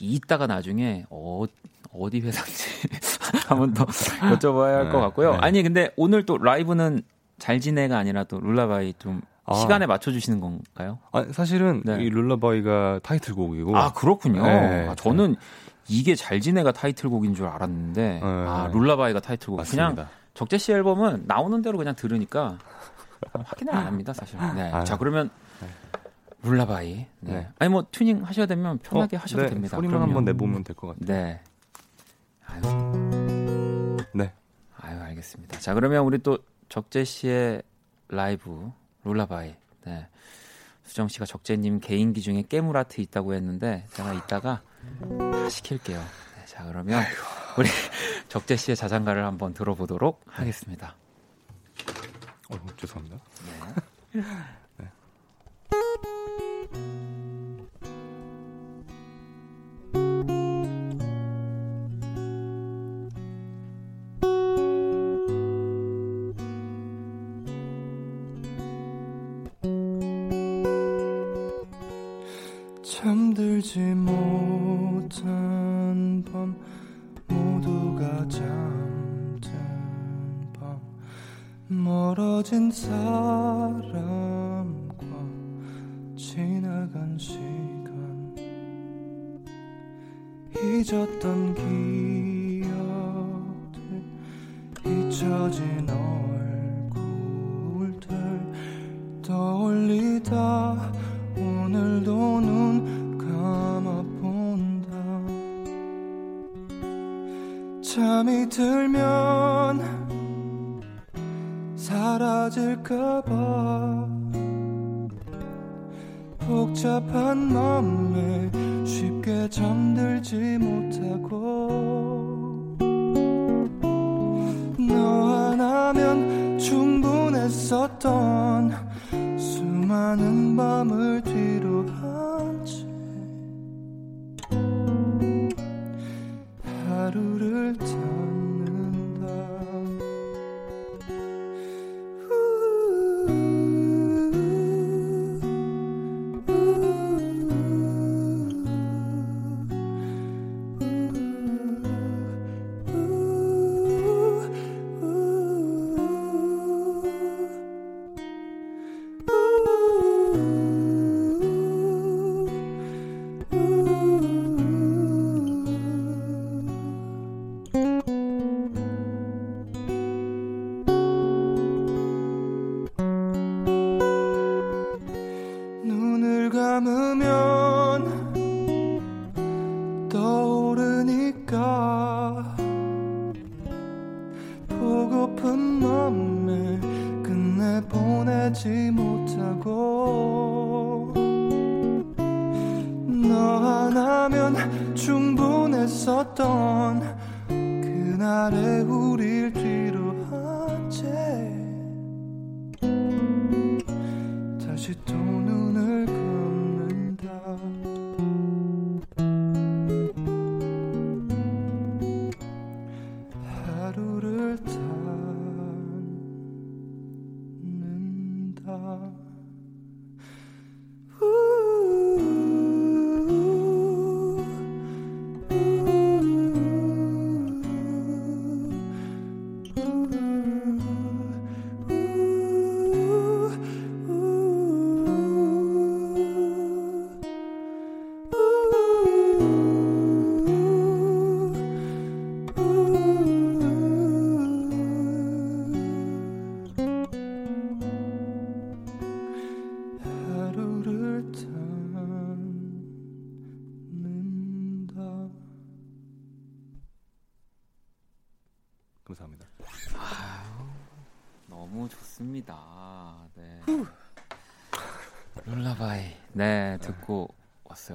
이따가 나중에 어, 어디 회사인지 한번 더 여쭤봐야 할것 네, 같고요. 네. 아니 근데 오늘 또 라이브는 잘 지내가 아니라 또 룰라바이 좀 아. 시간에 맞춰주시는 건가요? 아, 사실은 네. 이 룰라바이가 타이틀곡이고. 아 그렇군요. 네. 아, 저는 이게 잘 지내가 타이틀곡인 줄 알았는데 네. 아 Lullaby가 타이틀곡. 맞습니다. 그냥 적재 씨 앨범은 나오는 대로 그냥 들으니까 확인을 안 합니다 사실. 네. 아, 자 그러면 네. Lullaby. 네. 네. 아니 뭐 튜닝 하셔야 되면 편하게 어, 하셔도 네. 됩니다. 소리만 그럼요. 한번 내보면 될 것 같아요. 네. 아유. 네. 아유 알겠습니다. 자 그러면 우리 또 적재 씨의 라이브 Lullaby. 네. 수정 씨가 적재님 개인기 중에 깨물 하트 있다고 했는데 제가 이따가 다 시킬게요. 네, 자 그러면 아이고. 우리 적재 씨의 자장가를 한번 들어보도록 하겠습니다. 어, 죄송합니다. 네. 네. 복잡한 맘에 쉽게 잠들지 못하고 너 하나면 충분했었던 수많은 밤을 뒤로 한 채 하루를 감사합니다.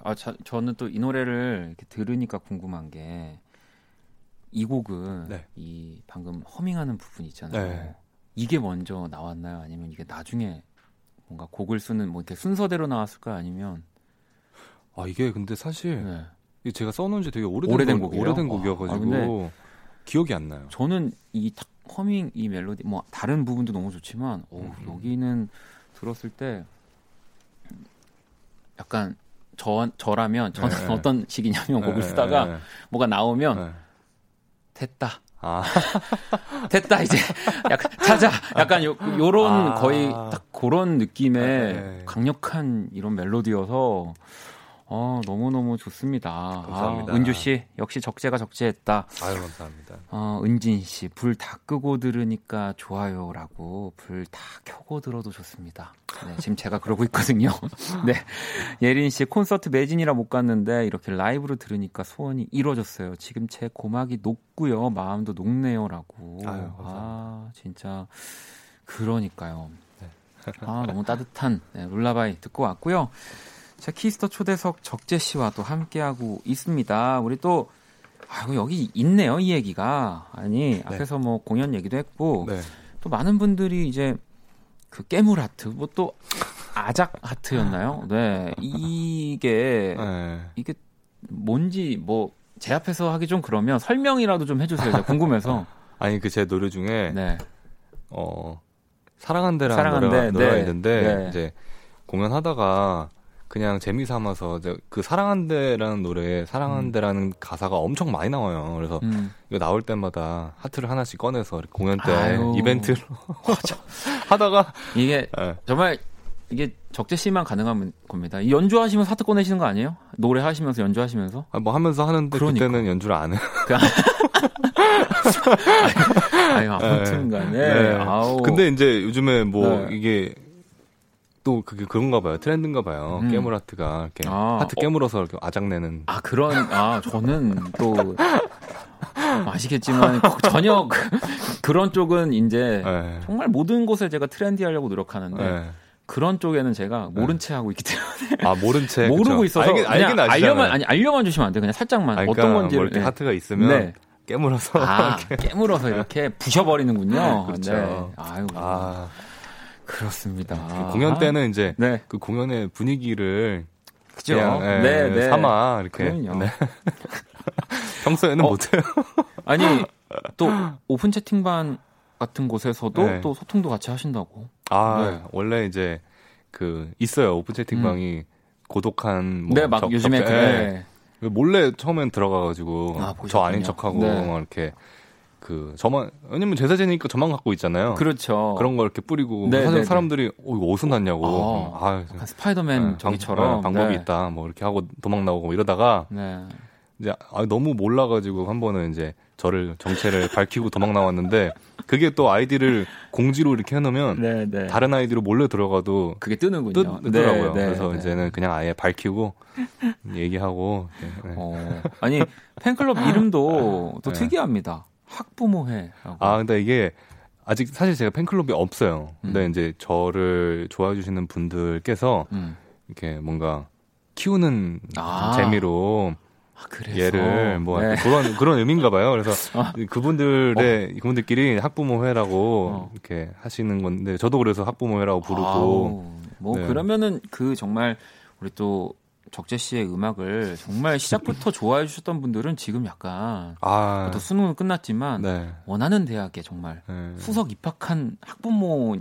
아, 저, 저는 또 이 노래를 들으니까 궁금한 게 이 곡은 네. 이 방금 허밍하는 부분 있잖아요. 네. 이게 먼저 나왔나요? 아니면 이게 나중에 뭔가 곡을 쓰는 뭐 이렇게 순서대로 나왔을까요? 아니면 아 이게 근데 사실 네. 제가 써놓은 지 되게 오래된, 오래된 곡, 오래된 곡이어가지고 아, 기억이 안 나요. 저는 이 허밍 이 멜로디 뭐 다른 부분도 너무 좋지만 오, 음. 여기는 들었을 때 약간 저 저라면 저는 네. 어떤 식이냐면 곡을 네. 쓰다가 네. 뭐가 나오면 네. 됐다. 아. 됐다 이제 약간 찾아 약간 요, 요런 아. 거의 딱 그런 느낌의 네. 강력한 이런 멜로디여서 어, 너무너무 좋습니다. 감사합니다. 아, 은주 씨, 역시 적재가 적재했다. 아유, 감사합니다. 어, 은진 씨, 불 다 끄고 들으니까 좋아요라고 불 다 켜고 들어도 좋습니다. 네, 지금 제가 그러고 있거든요. 네. 예린 씨, 콘서트 매진이라 못 갔는데 이렇게 라이브로 들으니까 소원이 이루어졌어요. 지금 제 고막이 녹고요. 마음도 녹네요라고. 아유, 아, 진짜 그러니까요. 네. 아, 너무 따뜻한 네, Lullaby 듣고 왔고요. 자, 키스 더 초대석 적재 씨와 또 함께하고 있습니다. 우리 또, 아이고, 여기 있네요, 이 얘기가. 아니, 네. 앞에서 뭐 공연 얘기도 했고, 네. 또 많은 분들이 이제 그 깨물 하트, 뭐 또 아작 하트였나요? 네. 이게, 네. 이게 뭔지 뭐, 제 앞에서 하기 좀 그러면 설명이라도 좀 해주세요. 제가 궁금해서. 아니, 그 제 노래 중에, 네. 어, 사랑한대라는 사랑한대, 노래가, 노래가 네. 있는데, 네. 이제 공연하다가 그냥 재미 삼아서 그 사랑한대라는 노래에 사랑한대라는 음. 가사가 엄청 많이 나와요. 그래서 음. 이거 나올 때마다 하트를 하나씩 꺼내서 공연 때 아유. 이벤트로 하다가 이게 네. 정말 이게 적재 씨만 가능한 겁니다. 연주하시면서 하트 꺼내시는 거 아니에요? 노래 하시면서 연주하시면서? 아, 뭐 하면서 하는데 그러니까. 그때는 연주를 안 해요. 아니, 아무튼 간에. 네. 아우. 근데 이제 요즘에 뭐 네. 이게 또 그게 그런가 봐요. 트렌드인가 봐요. 음. 깨물 하트가 이렇게 아, 하트 어. 깨물어서 이렇게 아작내는. 아 그런 아 저는 또 아시겠지만 전혀 그, 런 쪽은 이제 네. 정말 모든 곳을 제가 트렌디하려고 노력하는데 네. 그런 쪽에는 제가 모른 네. 채 하고 있기 때문에 아 모른 채 모르고 그쵸. 있어서 알긴, 알긴 알려만 아니 알려만 주시면 안 돼. 그냥 살짝만 아, 그러니까 어떤 건지 뭐 이렇게 네. 하트가 있으면 네. 깨물어서 아, 깨물어서 이렇게 부셔버리는군요. 그렇죠. 네. 아유. 아. 그렇습니다. 그 공연 때는 이제 네. 그 공연의 분위기를 그죠? 예, 네, 네. 삼아 이렇게. 네. 평소에는 어, 못해요. 아니 또 오픈 채팅방 같은 곳에서도 네. 또 소통도 같이 하신다고. 아 네. 원래 이제 그 있어요 오픈 채팅방이 음. 고독한 뭐 네막 요즘에 그래. 네. 몰래 처음엔 들어가가지고 아, 저 아닌 척하고 네. 막 이렇게 그 저만 왜냐면 제 사진이니까 저만 갖고 있잖아요. 그렇죠. 그런 걸 이렇게 뿌리고 네, 사실 네, 네. 사람들이 어 이거 어디서 났냐고. 아, 아 스파이더맨 네, 저기처럼 방, 법이 네. 있다. 뭐 이렇게 하고 도망 나오고 뭐 이러다가 네. 이제 아, 너무 몰라가지고 한 번은 이제 저를 정체를 밝히고 도망 나왔는데 그게 또 아이디를 공지로 이렇게 해놓으면 네, 네. 다른 아이디로 몰래 들어가도 그게 뜨는군요. 뜨, 더라고요 네, 그래서 이제는 그냥 아예 밝히고 얘기하고. 어, 아니 팬클럽 이름도 또 특이합니다. 학부모회. 아, 근데 이게 아직 사실 제가 팬클럽이 없어요. 근데 음. 이제 저를 좋아해 주시는 분들께서 음. 이렇게 뭔가 키우는 아. 재미로 아, 얘를 뭐 네. 그런 그런 의미인가 봐요. 그래서 아. 그분들의 어. 그분들끼리 학부모회라고 어. 이렇게 하시는 건데 저도 그래서 학부모회라고 부르고 아우, 뭐 네. 그러면은 그 정말 우리 또 적재 씨의 음악을 정말 시작부터 좋아해 주셨던 분들은 지금 약간 아, 또 수능은 끝났지만 네. 원하는 대학에 정말 네. 수석 입학한 학부모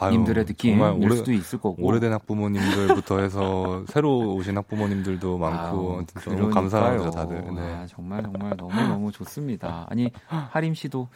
님들의 느낌일 수도 있을 거고 오래된 학부모님들부터 해서 새로 오신 학부모님들도 많고 아유, 너무 감사하죠 다들. 네. 아, 정말 정말 너무 너무 좋습니다. 아니 하림 씨도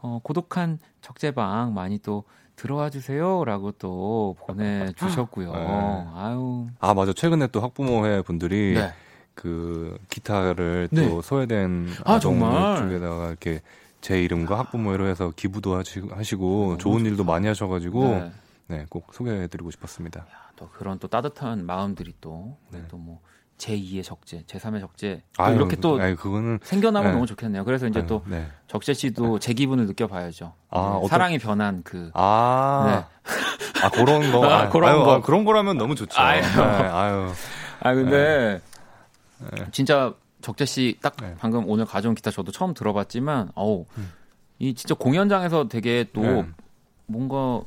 어, 고독한 적재방 많이 또 들어와 주세요라고 또 보내 주셨고요. 네. 아유. 아 맞아 최근에 또 학부모회 분들이 네. 그 기타를 네. 또 소외된 아 정말 쪽에다가 이렇게 제 이름과 학부모회로 해서 기부도 하시고, 좋은 좋다. 일도 많이 하셔가지고 네. 네, 꼭 소개해드리고 싶었습니다. 야, 또 그런 또 따뜻한 마음들이 또 또뭐 네. 제2의 적재, 제3의 적재 아유, 이렇게 또 아유, 그거는 생겨나면 네. 너무 좋겠네요. 그래서 이제 아유, 또 네. 적재 씨도 제 기분을 느껴봐야죠. 아, 네. 사랑이 변한 그 아, 네. 아 그런 거, 아, 그런 거, 아, 그런 거라면 너무 좋죠. 아유, 네, 아유. 아 근데 네. 진짜 적재 씨딱 네. 방금 오늘 가져온 기타 저도 처음 들어봤지만, 어우, 음. 이 진짜 공연장에서 되게 또 네. 뭔가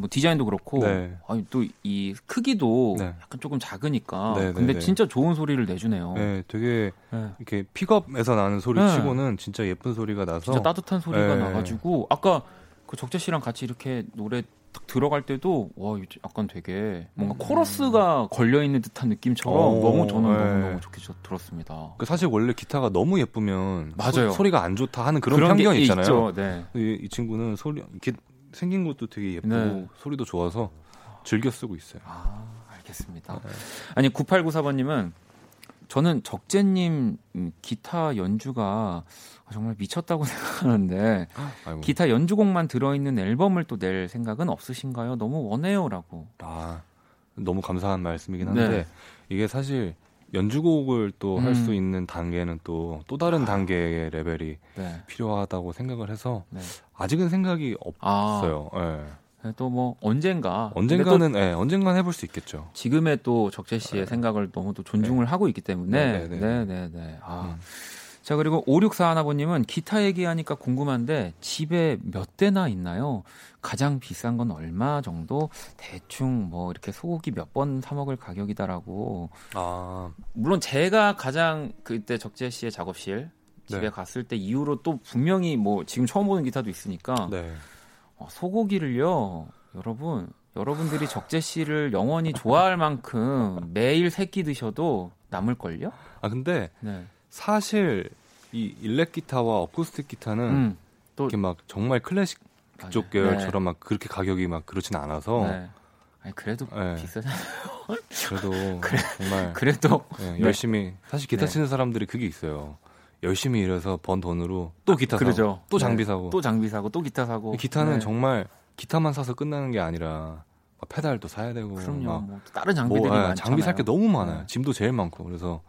뭐 디자인도 그렇고 네. 아니 또 이 크기도 네. 약간 조금 작으니까 네, 네 근데 네. 진짜 좋은 소리를 내주네요. 네, 되게 네. 이렇게 픽업에서 나는 소리 치고는 진짜 예쁜 소리가 나서 진짜 따뜻한 소리가 나가지고 아까 그 적재 씨랑 같이 이렇게 노래 딱 들어갈 때도 와 약간 되게 뭔가 음. 코러스가 걸려 있는 듯한 느낌처럼 오, 너무 저는 네. 너무 너무 좋게 들었습니다. 그 사실 원래 기타가 너무 예쁘면 맞아요. 소, 리가안 좋다 하는 그런, 그런 편견이 있잖아요. 네. 이, 이, 친구는 소리 이렇게 생긴 것도 되게 예쁘고 네. 소리도 좋아서 즐겨 쓰고 있어요. 아, 알겠습니다. 네. 아니 9894번님은 저는 적재님 음, 기타 연주가 정말 미쳤다고 생각하는데 아이고. 기타 연주곡만 들어있는 앨범을 또 낼 생각은 없으신가요? 너무 원해요라고. 아 너무 감사한 말씀이긴 한데 네. 이게 사실 연주곡을 또 할수 음. 있는 단계는 또또 다른 아. 단계의 레벨이 네. 필요하다고 생각을 해서 네. 아직은 생각이 없어요. 아. 네. 네 또뭐 언젠가 언젠가는 네, 언젠간 해볼 수 있겠죠. 지금의 또 적재 씨의 네. 생각을 너무 또 존중을 네. 하고 있기 때문에 네네네. 네네네. 아. 음. 자 그리고 5641아버님은 기타 얘기하니까 궁금한데 집에 몇 대나 있나요? 가장 비싼 건 얼마 정도? 대충 뭐 이렇게 소고기 몇 번 사 먹을 가격이다라고. 아 물론 제가 가장 그때 적재 씨의 작업실 집에 네. 갔을 때 이후로 또 분명히 뭐 지금 처음 보는 기타도 있으니까 네. 어, 소고기를요 여러분 여러분들이 적재 씨를 영원히 좋아할 만큼 매일 새끼 드셔도 남을걸요? 아 근데 네. 사실 이 일렉 기타와 어쿠스틱 기타는 음, 또 이렇게 막 정말 클래식 그쪽 맞아요. 계열처럼 네. 막 그렇게 가격이 막 그렇지는 않아서 네. 아니 그래도 네. 비싸잖아요. 그래도 그래, 정말 그래도 네, 열심히 사실 기타 네. 치는 사람들이 그게 있어요. 열심히 일해서 번 돈으로 또 기타 아, 사고 또 장비 네. 사고 또 장비 사고 또 기타 사고 기타는 정말 기타만 사서 끝나는 게 아니라 페달도 사야 되고 그럼요. 뭐 다른 장비들이 뭐. 장비 살 게 너무 많아요. 짐도 제일 많고 그래서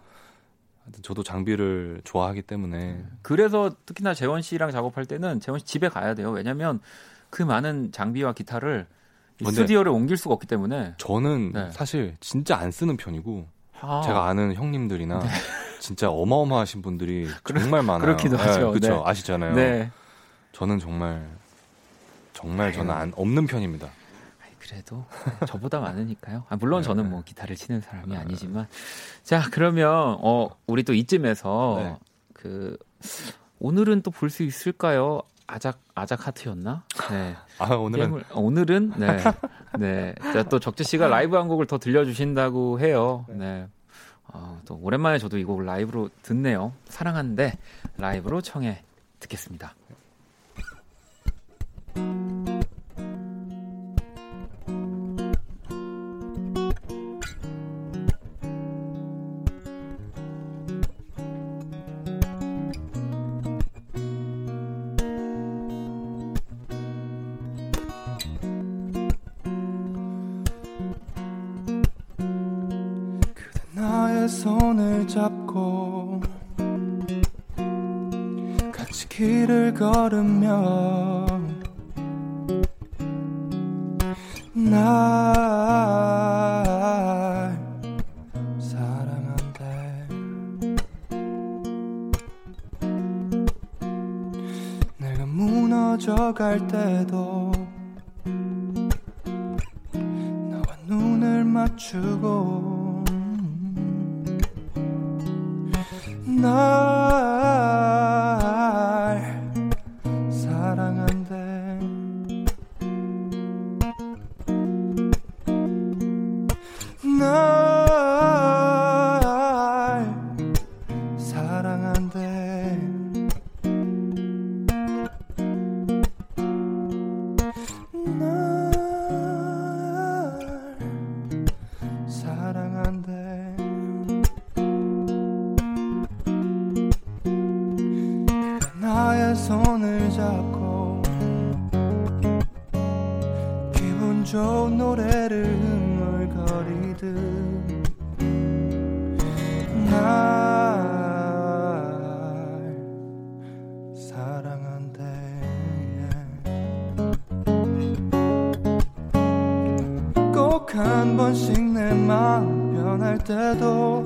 저도 장비를 좋아하기 때문에 그래서 특히나 재원 씨랑 작업할 때는 재원 씨 집에 가야 돼요. 왜냐하면 그 많은 장비와 기타를 스튜디오를 옮길 수가 없기 때문에 저는 네. 사실 진짜 안 쓰는 편이고 아. 제가 아는 형님들이나 네. 진짜 어마어마하신 분들이 정말 많아요. 그렇기도 네, 하죠. 그렇죠. 네. 아시잖아요. 네. 저는 정말 정말 저는 안, 없는 편입니다. 그래도 저보다 많으니까요. 아, 물론 저는 뭐 기타를 치는 사람이 아니지만 자 그러면 어 우리 또 이쯤에서 네. 그 오늘은 또 볼 수 있을까요? 아작 아작 하트였나? 네. 아 오늘은 게임을, 어, 오늘은 네. 네. 자, 또 적재 씨가 라이브 한 곡을 더 들려주신다고 해요. 네. 어, 또 오랜만에 저도 이 곡을 라이브로 듣네요. 사랑하는데 라이브로 청해 듣겠습니다. 때도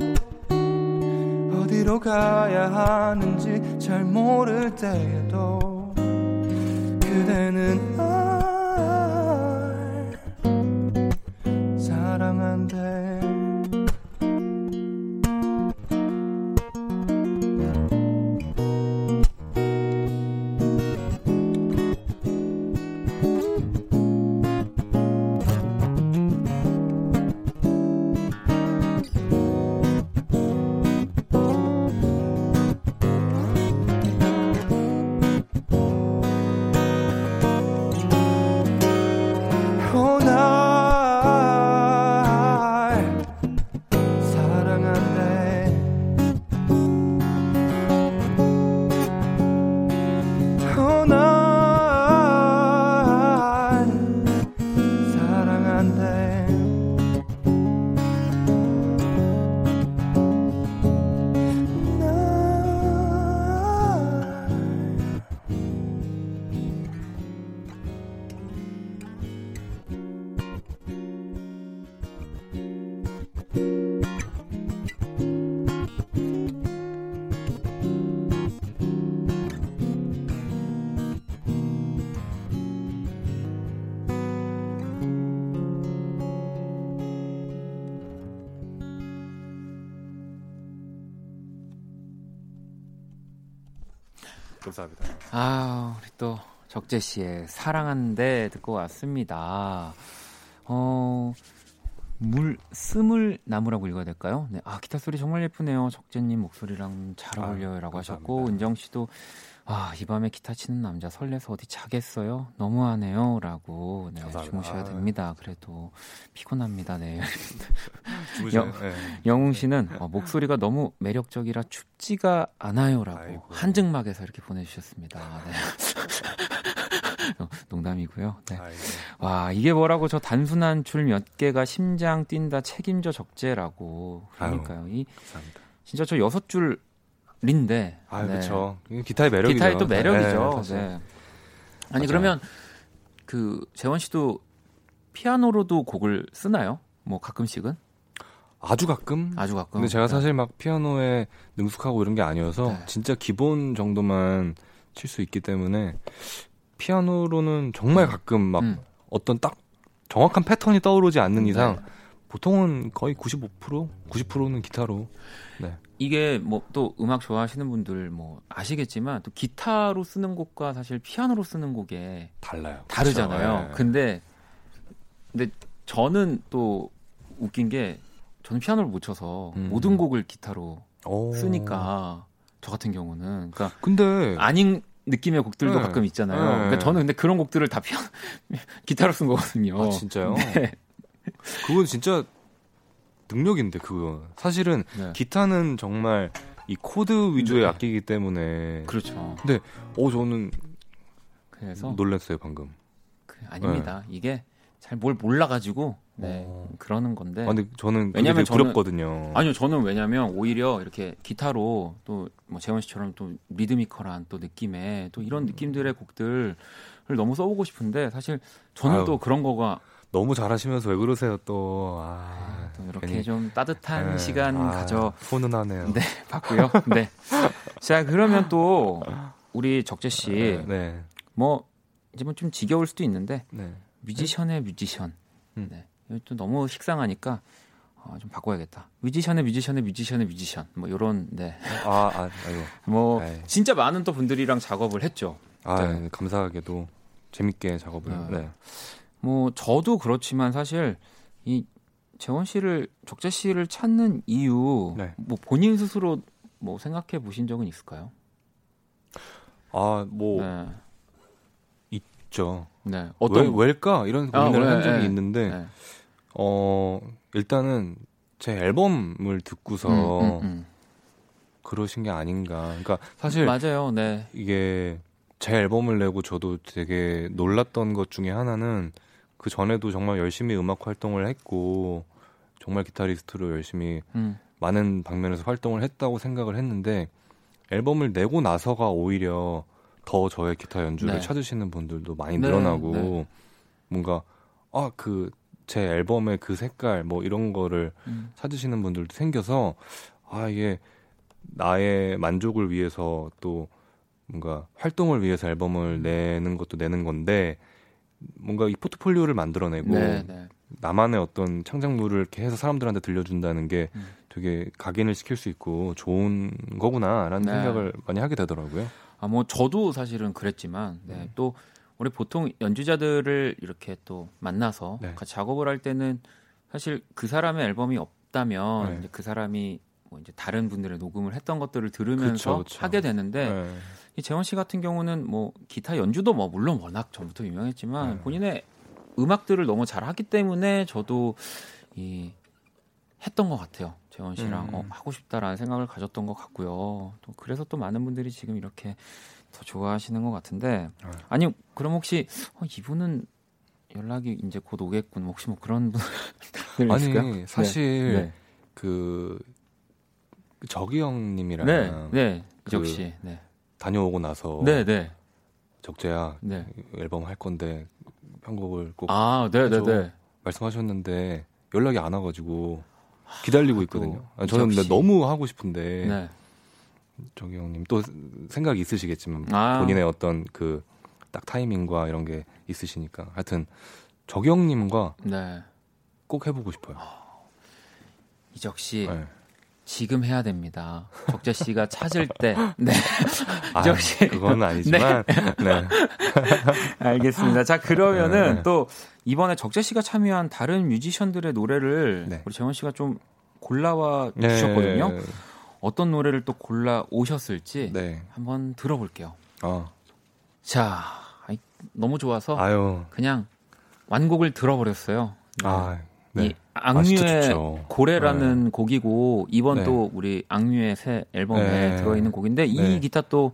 어디로 가야 하는지 잘 모를 때에도 그대는 날 사랑한대 적재 씨의 사랑한데 듣고 왔습니다. 어, 물 스물 나무라고 읽어야 될까요? 네. 아, 기타 소리 정말 예쁘네요. 적재님 목소리랑 잘 어울려요라고 하셨고 은정 씨도 아, 이 밤에 기타 치는 남자 설레서 어디 자겠어요? 너무하네요. 라고. 네, 주무셔야 됩니다. 그래도 피곤합니다. 네. 영, 네. 영웅 씨는 어, 목소리가 너무 매력적이라 춥지가 않아요. 라고 한증막에서 이렇게 보내주셨습니다. 네. 어, 농담이고요. 네. 와, 이게 뭐라고 저 단순한 줄 몇 개가 심장 뛴다 책임져 적재라고. 그러니까요. 이, 감사합니다. 진짜 저 여섯 줄 린데. 아, 네. 그렇죠. 기타의 매력이죠. 기타의 또 매력이죠. 네, 네. 아니 맞아요. 그러면 그 재원 씨도 피아노로도 곡을 쓰나요? 뭐 가끔씩은? 아주 가끔. 아주 가끔. 근데 제가 네. 사실 막 피아노에 능숙하고 이런 게 아니어서 네. 진짜 기본 정도만 칠 수 있기 때문에 피아노로는 정말 가끔 막 음. 어떤 딱 정확한 패턴이 떠오르지 않는 네. 이상 보통은 거의 95% 90%는 기타로. 네. 이게 뭐 또 음악 좋아하시는 분들 뭐 아시겠지만 또 기타로 쓰는 곡과 사실 피아노로 쓰는 곡에 달라요. 다르잖아요. 그렇죠. 근데 근데 저는 또 웃긴 게 저는 피아노를 못 쳐서 음. 모든 곡을 기타로 오. 쓰니까 저 같은 경우는 그러니까 근데 아닌 느낌의 곡들도 네. 가끔 있잖아요. 네. 그러니까 저는 근데 그런 곡들을 다 피아노 기타로 쓴 거거든요. 아, 진짜요? 네. 그건 진짜 능력인데 그거 사실은 네. 기타는 정말 이 코드 위주의 네. 악기이기 때문에 그렇죠. 근데 어 저는 그래서 놀랐어요 방금. 그, 아닙니다. 네. 이게 잘 뭘 몰라가지고 네 오. 어. 그러는 건데. 아, 근데 저는 왜냐면 저는, 두렵거든요. 아니요 저는 왜냐면 오히려 이렇게 기타로 또 뭐 재원 씨처럼 또 리드미컬한 또 느낌의 또 이런 느낌들의 곡들을 너무 써보고 싶은데 사실 저는 아유. 또 그런 거가 너무 잘하시면서 왜 그러세요 또. 아, 아또 이렇게 괜히. 좀 따뜻한 네. 시간 아, 가져. 훈훈하네요. 네, 봤고요. 네. 자 그러면 또 우리 적재 씨, 네. 뭐 이제 뭐 좀 지겨울 수도 있는데 네. 뮤지션의 뮤지션. 음. 네. 또 너무 식상하니까 어, 좀 바꿔야겠다. 뮤지션의 뮤지션의 뮤지션의 뮤지션. 뭐 요런 네. 아, 아 아이고. 뭐 에이. 진짜 많은 또 분들이랑 작업을 했죠. 아, 네. 감사하게도 재밌게 작업을. 어. 네. 뭐 저도 그렇지만 사실 이 재원 씨를 적재 씨를 찾는 이유 네. 뭐 본인 스스로 뭐 생각해 보신 적은 있을까요? 아, 뭐 네. 있죠. 네. 어떤 왜, 왜일까 이런 아, 고민을 아, 한 적이 네. 있는데 네. 어, 일단은 제 앨범을 듣고서 음, 음, 음. 그러신 게 아닌가. 그러니까 사실 맞아요. 네. 이게 제 앨범을 내고 저도 되게 놀랐던 것 중에 하나는 그 전에도 정말 열심히 음악 활동을 했고 정말 기타리스트로 열심히 음. 많은 방면에서 활동을 했다고 생각을 했는데 앨범을 내고 나서가 오히려 더 저의 기타 연주를 네. 찾으시는 분들도 많이 네, 늘어나고 네. 뭔가 아 그 제 앨범의 그 색깔 뭐 이런 거를 음. 찾으시는 분들도 생겨서 아 이게 나의 만족을 위해서 또 뭔가 활동을 위해서 앨범을 음. 내는 것도 내는 건데 뭔가 이 포트폴리오를 만들어내고 네, 네. 나만의 어떤 창작물을 이렇게 해서 사람들한테 들려준다는 게 음. 되게 각인을 시킬 수 있고 좋은 거구나라는 네. 생각을 많이 하게 되더라고요. 아 뭐 저도 사실은 그랬지만 네, 음. 또 우리 보통 연주자들을 이렇게 또 만나서 네. 같이 작업을 할 때는 사실 그 사람의 앨범이 없다면 네. 그 사람이 뭐 이제 다른 분들의 녹음을 했던 것들을 들으면서 그쵸, 그쵸. 하게 되는데 네. 이 재원 씨 같은 경우는 뭐 기타 연주도 뭐 물론 워낙 전부터 유명했지만 네. 본인의 음악들을 너무 잘하기 때문에 저도 이 했던 것 같아요. 재원 씨랑 음. 어, 하고 싶다라는 생각을 가졌던 것 같고요. 또 그래서 또 많은 분들이 지금 이렇게 더 좋아하시는 것 같은데 네. 아니 그럼 혹시 어, 이분은 연락이 이제 곧 오겠군 뭐 혹시 뭐 그런 분들 아니 있을까요? 사실 네. 네. 그, 그 적이 형님이랑 네, 네, 그 역시 네. 다녀오고 나서 네, 네. 적재야 네. 앨범 할 건데 편곡을 꼭 아, 네, 네, 네. 말씀하셨는데 연락이 안 와가지고 기다리고 있거든요. 아, 저는 근데 너무 하고 싶은데 네. 저기 형님 또 생각이 있으시겠지만 아. 본인의 어떤 그 딱 타이밍과 이런 게 있으시니까 하여튼 저기 형님과 네. 꼭 해보고 싶어요. 이적 씨 네. 지금 해야 됩니다. 적재 씨가 찾을 때. 네. 아, 씨. 그건 아니지만. 네. 네. 알겠습니다. 자, 그러면은 네. 또 이번에 적재 씨가 참여한 다른 뮤지션들의 노래를 네. 우리 재원 씨가 좀 골라와 네. 주셨거든요. 어떤 노래를 또 골라 오셨을지 네. 한번 들어볼게요. 어. 자, 너무 좋아서 아유. 그냥 완곡을 들어버렸어요. 아, 네. 이 악뮤의 아, 고래라는 네. 곡이고 이번 네. 또 우리 악뮤의 새 앨범에 네. 들어있는 곡인데 이 네. 기타 또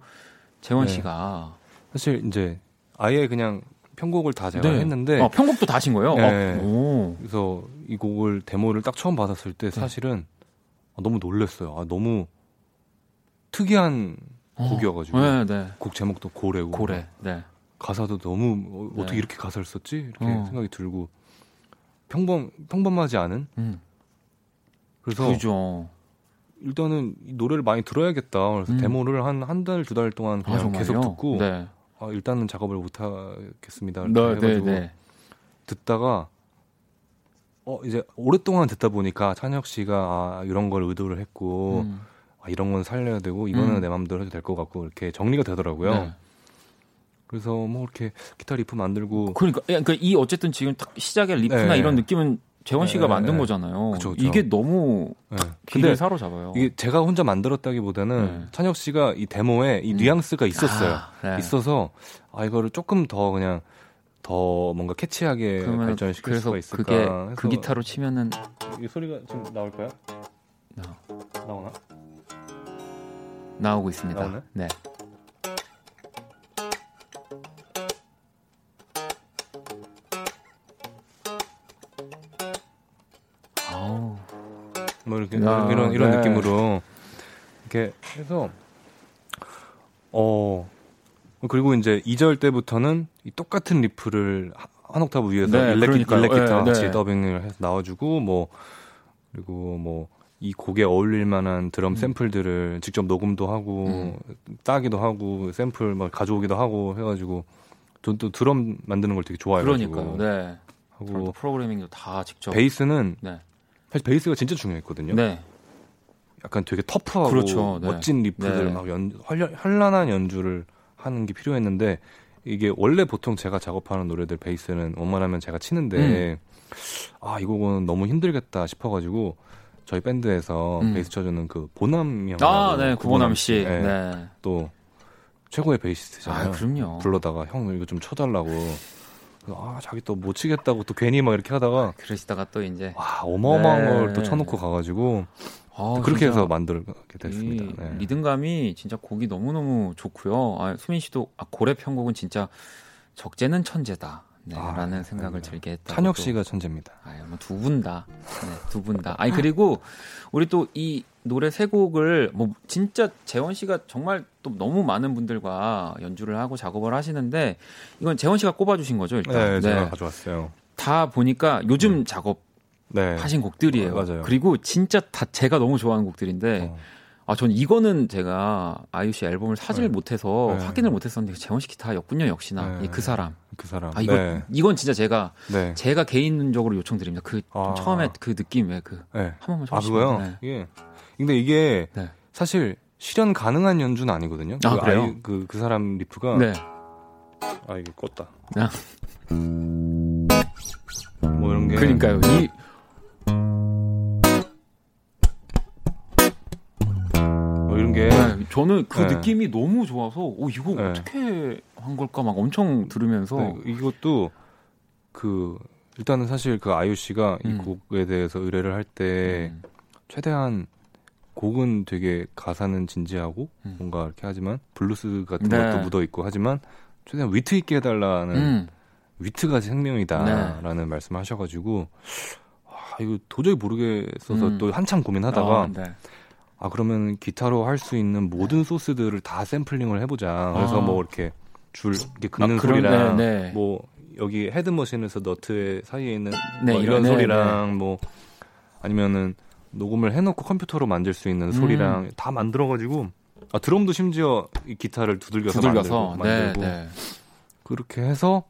재원 네. 씨가 사실 이제 아예 그냥 편곡을 다 제가 했는데 어, 편곡도 다 하신 거예요? 어. 그래서 이 곡을 데모를 딱 처음 받았을 때 사실은 아, 너무 놀랐어요. 아, 너무 특이한 어. 곡이어가지고 네, 네. 곡 제목도 고래고 고래. 네. 가사도 너무 어, 떻게 네. 이렇게 가사를 썼지 이렇게 어. 생각이 들고 평범 평범하지 않은. 음. 그래서 그죠. 일단은 이 노래를 많이 들어야겠다. 그래서 음. 데모를 한 한 달 두 달 동안 그냥 아, 계속 듣고 네. 아, 일단은 작업을 못 하겠습니다. 이렇게 네, 해가지고 네, 듣다가 어 이제 오랫동안 듣다 보니까 찬혁 씨가 아, 이런 걸 의도를 했고 음. 아, 이런 건 살려야 되고 이거는 음. 내 마음대로 해도 될 것 같고 이렇게 정리가 되더라고요. 네. 그래서 뭐 이렇게 기타 리프 만들고 그러니까 그러니까 이 어쨌든 지금 딱 시작의 riff나 네. 이런 느낌은 재원 씨가 네. 만든 거잖아요. 그쵸, 그쵸. 이게 너무 네. 귀를 사로잡아요. 이게 제가 혼자 만들었다기보다는 네. 찬혁 씨가 이 데모에 이 음. 뉘앙스가 있었어요. 아, 네. 있어서 아 이거를 조금 더 그냥 더 뭔가 catchy하게 발전시킬 수가 있을까. 그게 그 기타로 치면은 이 소리가 지금 나올까요? 나. 나오나? 나오고 있습니다. 나오네? 네. 뭐 야, 이런 이런 네. 느낌으로 이렇게 해서 어 그리고 이제 2절 때부터는 이 똑같은 리프를 한 옥타브 위에서 네, 일렉, 일렉 기타 네, 같이 네. 더빙을 해서 나와주고 뭐 그리고 뭐 이 곡에 어울릴 만한 드럼 음. 샘플들을 직접 녹음도 하고 음. 따기도 하고 샘플 막 가져오기도 하고 해가지고 전 또 드럼 만드는 걸 되게 좋아해가지고 그러니까요. 네. 하고 프로그래밍도 다 직접 베이스는 네. 사실 베이스가 진짜 중요했거든요. 네. 약간 되게 터프하고 그렇죠. 네. 멋진 리프들 네. 막 연, 현란한 연주를 하는 게 필요했는데 이게 원래 보통 제가 작업하는 노래들 베이스는 원만하면 제가 치는데 음. 아 이거는 너무 힘들겠다 싶어가지고 저희 밴드에서 음. 베이스 쳐주는 그 보남 형 아, 네, 구보남 씨. 네. 네. 또 최고의 베이시스트잖아요. 아, 그럼요. 불러다가 형 이거 좀 쳐달라고. 아 자기 또 못 치겠다고 또 괜히 막 이렇게 하다가 그러시다가 또 이제 와 어마어마한 네. 걸또 쳐놓고 가가지고 아, 그렇게 해서 만들게 됐습니다. 네. 리듬감이 진짜 곡이 너무 너무 좋고요. 아, 수민 씨도 아, 고래 편곡은 진짜 적재는 천재다. 네, 아, 라는 생각을 들게 했다. 찬혁 씨가 천재입니다. 아, 뭐두 분 다. 네, 두분 다. 아니 그리고 우리 또 이 노래 세 곡을 뭐 진짜 재원 씨가 정말 또 너무 많은 분들과 연주를 하고 작업을 하시는데 이건 재원 씨가 꼽아 주신 거죠, 일단. 네, 제가 네. 가져왔어요. 다 보니까 요즘 네. 작업 네. 하신 곡들이에요. 어, 맞아요. 그리고 진짜 다 제가 너무 좋아하는 곡들인데 어. 아, 전 이거는 제가 아이유 씨 앨범을 사지를 네. 못해서 네. 확인을 못했었는데 재원 씨 기타 였군요, 역시나. 네. 그 사람. 그 사람. 아, 이거, 네. 이건 진짜 제가, 네. 제가 개인적으로 요청드립니다. 그, 아. 처음에 그 느낌에 그, 네. 한 번만 좀 아, 그거요? 예. 근데 이게, 사실, 실현 가능한 연주는 아니거든요. 아, 그 그래요? 그, 그 사람 리프가. 네. 아, 이게 껐다. 아. 뭐 이런 게. 그러니까요. 이, 저는 그 네. 느낌이 너무 좋아서 오 이거 네. 어떻게 한 걸까 막 엄청 들으면서 네, 이것도 그 일단은 사실 그 아이유 씨가 음. 이 곡에 대해서 의뢰를 할때 음. 최대한 곡은 되게 가사는 진지하고 음. 뭔가 이렇게 하지만 블루스 같은 네. 것도 묻어 있고 하지만 최대한 위트 있게 해달라는 음. 위트가 생명이다라는 네. 말씀하셔가지고 아, 이거 도저히 모르겠어서 음. 또 한참 고민하다가 어, 아 그러면 기타로 할 수 있는 모든 소스들을 다 샘플링을 해보자. 그래서 아. 뭐 이렇게 줄 이렇게 긋는 아, 소리랑 네, 네. 뭐 여기 헤드머신에서 너트 사이에 있는 네, 뭐 이런, 이런 소리랑 네, 뭐 아니면은 녹음을 해놓고 컴퓨터로 만들 수 있는 소리랑 음. 다 만들어가지고 아 드럼도 심지어 이 기타를 두들겨서, 두들겨서 만들고, 네, 만들고 네. 그렇게 해서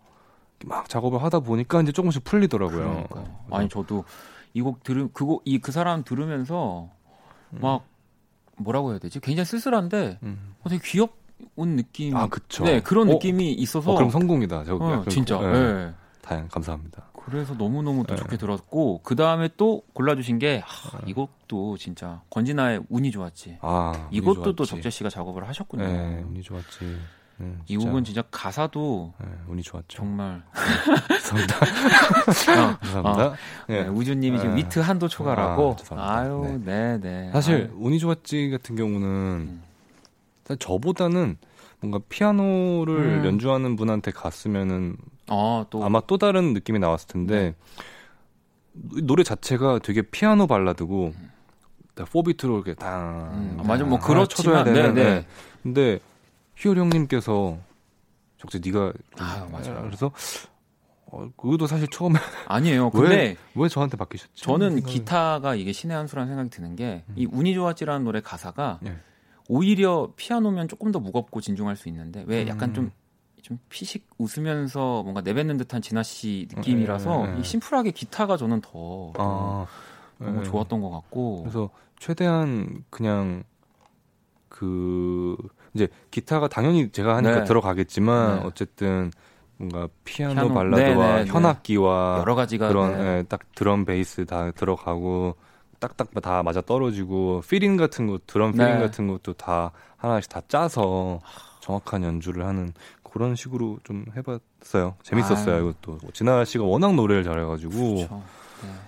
막 작업을 하다 보니까 이제 조금씩 풀리더라고요. 아니 저도 이 곡 들으 그곡 이 그 사람 들으면서 막 뭐라고 해야 되지? 굉장히 쓸쓸한데 음. 어, 되게 귀엽 온 느낌. 아, 그쵸. 네, 그런 어? 느낌이 있어서. 어, 그럼 성공이다. 저, 어, 진짜. 네. 네. 다행, 감사합니다. 그래서 너무 너무 또 네. 좋게 들었고, 그 다음에 또 골라주신 게, 하, 네. 이것도 진짜, 권진아의 운이 좋았지. 아, 이것도 좋았지. 또 적재 씨가 작업을 하셨군요. 네, 운이 좋았지. 네, 이 곡은 진짜 가사도 네, 운이 좋았죠. 정말 감사합니다. 어, 감사합니다. 어, 네. 네, 우주님이 지금 위트 한도 초과라고. 아, 유 네, 네. 사실 아유. 운이 좋았지 같은 경우는 음. 저보다는 뭔가 피아노를 음. 연주하는 분한테 갔으면은 아, 또. 아마 또 다른 느낌이 나왔을 텐데 네. 노래 자체가 되게 피아노 발라드고 음. 4비트로 이렇게 당. 음, 아, 맞아, 뭐 그렇지만, 네, 네. 근데 희열 형님께서 적재 네가 아 맞아. 그래서 어, 그것도 사실 처음에 아니에요. 근데 왜, 왜 저한테 바뀌셨지? 저는. 기타가 이게 신의 한 수라는 생각이 드는 게이 음. 운이 좋았지라는 노래 가사가 네. 오히려 피아노면 조금 더 무겁고 진중할 수 있는데 왜 약간 음. 좀, 좀 피식 웃으면서 뭔가 내뱉는 듯한 진아 씨 느낌이라서 네, 네, 이 심플하게 기타가 저는 더, 더 아, 너무 좋았던 것 같고 그래서 최대한 그냥 그 이제 기타가 당연히 제가 하니까 네. 들어가겠지만 네. 어쨌든 뭔가 피아노, 피아노 발라드와 네, 네, 네. 현악기와 여러 가지가 그런 예, 딱 드럼 베이스 다 들어가고 딱딱 다 맞아 떨어지고 fill-in 같은 것 드럼 fill-in 같은 것도 다 하나씩 다 짜서 정확한 연주를 하는 그런 식으로 좀 해봤어요. 재밌었어요 아유. 이것도 진아 씨가 워낙 노래를 잘해가지고 그렇죠.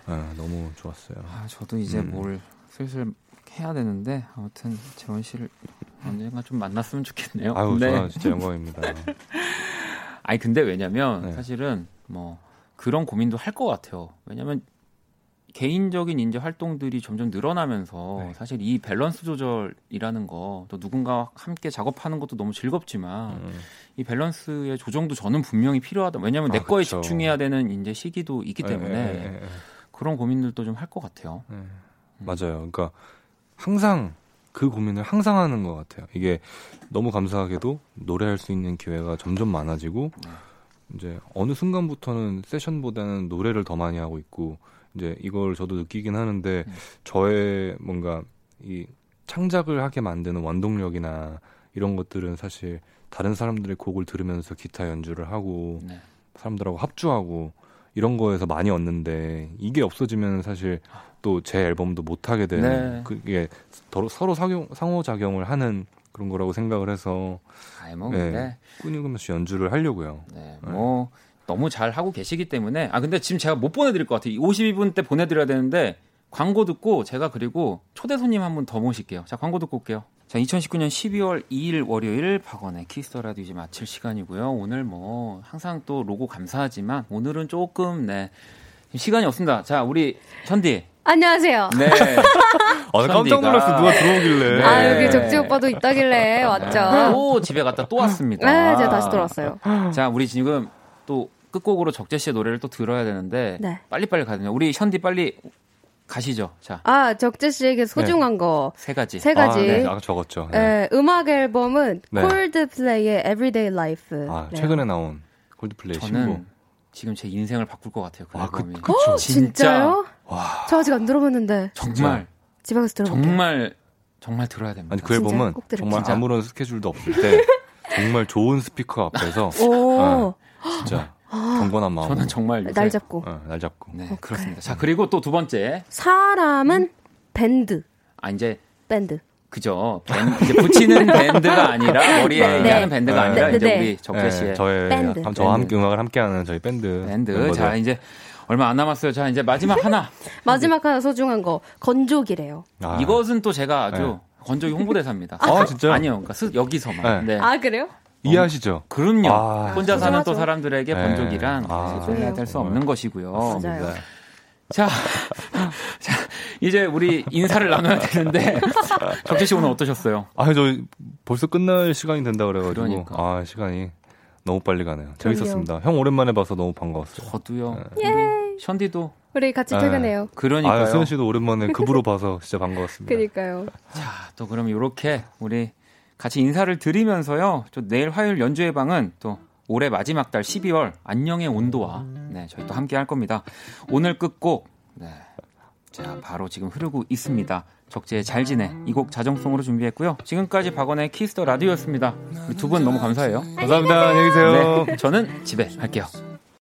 네. 너무 좋았어요. 아, 저도 이제 음. 뭘 슬슬 해야 되는데 아무튼 재원 씨를 언젠가 좀 만났으면 좋겠네요. 아유, 네. 진짜 영광입니다. 아니 근데 왜냐면 네. 사실은 뭐 그런 고민도 할 것 같아요. 왜냐면 개인적인 인재 활동들이 점점 늘어나면서 네. 사실 이 밸런스 조절이라는 거 또 누군가와 함께 작업하는 것도 너무 즐겁지만 음. 이 밸런스의 조정도 저는 분명히 필요하다. 왜냐하면 아, 내 거에 그쵸. 집중해야 되는 이제 시기도 있기 네, 때문에 네, 네, 네, 그런 고민들도 좀 할 것 같아요. 음. 맞아요. 그러니까 항상 그 고민을 항상 하는 것 같아요. 이게 너무 감사하게도 노래할 수 있는 기회가 점점 많아지고 네. 이제 어느 순간부터는 세션보다는 노래를 더 많이 하고 있고 이제 이걸 저도 느끼긴 하는데 네. 저의 뭔가 이 창작을 하게 만드는 원동력이나 이런 것들은 사실 다른 사람들의 곡을 들으면서 기타 연주를 하고 네. 사람들하고 합주하고 이런 거에서 많이 얻는데 이게 없어지면 사실 또 제 앨범도 못 하게 되는 네. 그게 서로 상호, 상호작용을 하는 그런 거라고 생각을 해서 아이 뭐 네, 네. 끊임없이 연주를 하려고요. 네, 네. 뭐 너무 잘 하고 계시기 때문에 아 근데 지금 제가 못 보내드릴 것 같아요. 52분 때 보내드려야 되는데 광고 듣고 제가 그리고 초대 손님 한 분 더 모실게요. 자 광고 듣고 올게요. 자, 2019년 12월 2일 월요일 박원의 키스 더 라디오 이제 마칠 시간이고요. 오늘 뭐 항상 또 로고 감사하지만 오늘은 조금 네 시간이 없습니다. 자, 우리 현디. 안녕하세요. 네. 아, 깜짝 놀랐어. 누가 들어오길래. 네. 아, 여기 적지 오빠도 있다길래 왔죠. 또 집에 갔다 또 왔습니다. 네, 제가 다시 돌아왔어요. 자, 우리 지금 또 끝곡으로 적재 씨의 노래를 또 들어야 되는데 네. 빨리빨리 가거든요. 우리 션디 빨리 가시죠. 자. 아, 적재 씨에게 소중한 네. 거 세 가지. 세 가지. 아, 네. 아 적었죠. 네. 네. 음악 앨범은 네. 콜드플레이의 Everyday Life. 아, 네. 최근에 나온 콜드플레이 저는 신곡. 지금 제 인생을 바꿀 것 같아요. 그 아, 그, 앨범이. 그, 그 진짜 요? 와. 저 아직 안 들어봤는데. 정말 집에 가서 들어볼게요. 정말 정말 들어야 됩니다. 아니 그 앨범은 정말 진짜? 아무런 스케줄도 없을 때 정말 좋은 스피커 앞에서 오. 네, 진짜 아, 경건한 마음. 저는 정말 날 잡고. 어, 날 잡고. 네, 오케이. 그렇습니다. 자, 그리고 또 두 번째. 사람은 밴드. 아, 이제 밴드. 그죠. 밴드, 이제 붙이는 밴드가 아니라 머리에 네. 얘기하는 밴드가 네. 아니라 네. 이제 네. 우리 적재 씨의 네, 저의 밴드. 저와 함께 음악을 함께하는 저희 밴드. 밴드. 멤버들. 자, 이제 얼마 안 남았어요. 자, 이제 마지막 하나. 마지막 하나 소중한 거 건조기래요. 아. 이것은 또 제가 아주 네. 건조기 홍보대사입니다. 아, 진짜? 아니요. 그러니까 스, 여기서만. 네. 아, 그래요? 이해하시죠? 그럼요. 아, 혼자 사는 또 사람들에게 네. 번족이란 아, 소중해야 될 수 없는 것이고요. 맞아요. 네. 자, 자, 이제 우리 인사를 나눠야 되는데 적재 씨 오늘 어떠셨어요? 아, 저 벌써 끝날 시간이 된다 그래가지고 그러니까. 아 시간이 너무 빨리 가네요. 재밌었습니다. 형 오랜만에 봐서 너무 반가웠어요. 저도요. 네. 예. 션디도 우리 같이 퇴근해요. 네. 그러니까요. 아, 수현 씨도 오랜만에 급으로 봐서 진짜 반가웠습니다. 그러니까요. 자, 또 그럼 이렇게 우리 같이 인사를 드리면서요. 또 내일 화요일 연주회 방은 또 올해 마지막 달 12월 안녕의 온도와 네, 저희 또 함께 할 겁니다. 오늘 끝곡 네. 자, 바로 지금 흐르고 있습니다. 적재의 잘 지내 이 곡 자정송으로 준비했고요. 지금까지 박원의 키스 더 라디오였습니다. 우리 두 분 너무 감사해요. 감사합니다. 안녕히 계세요. 네, 저는 집에 갈게요.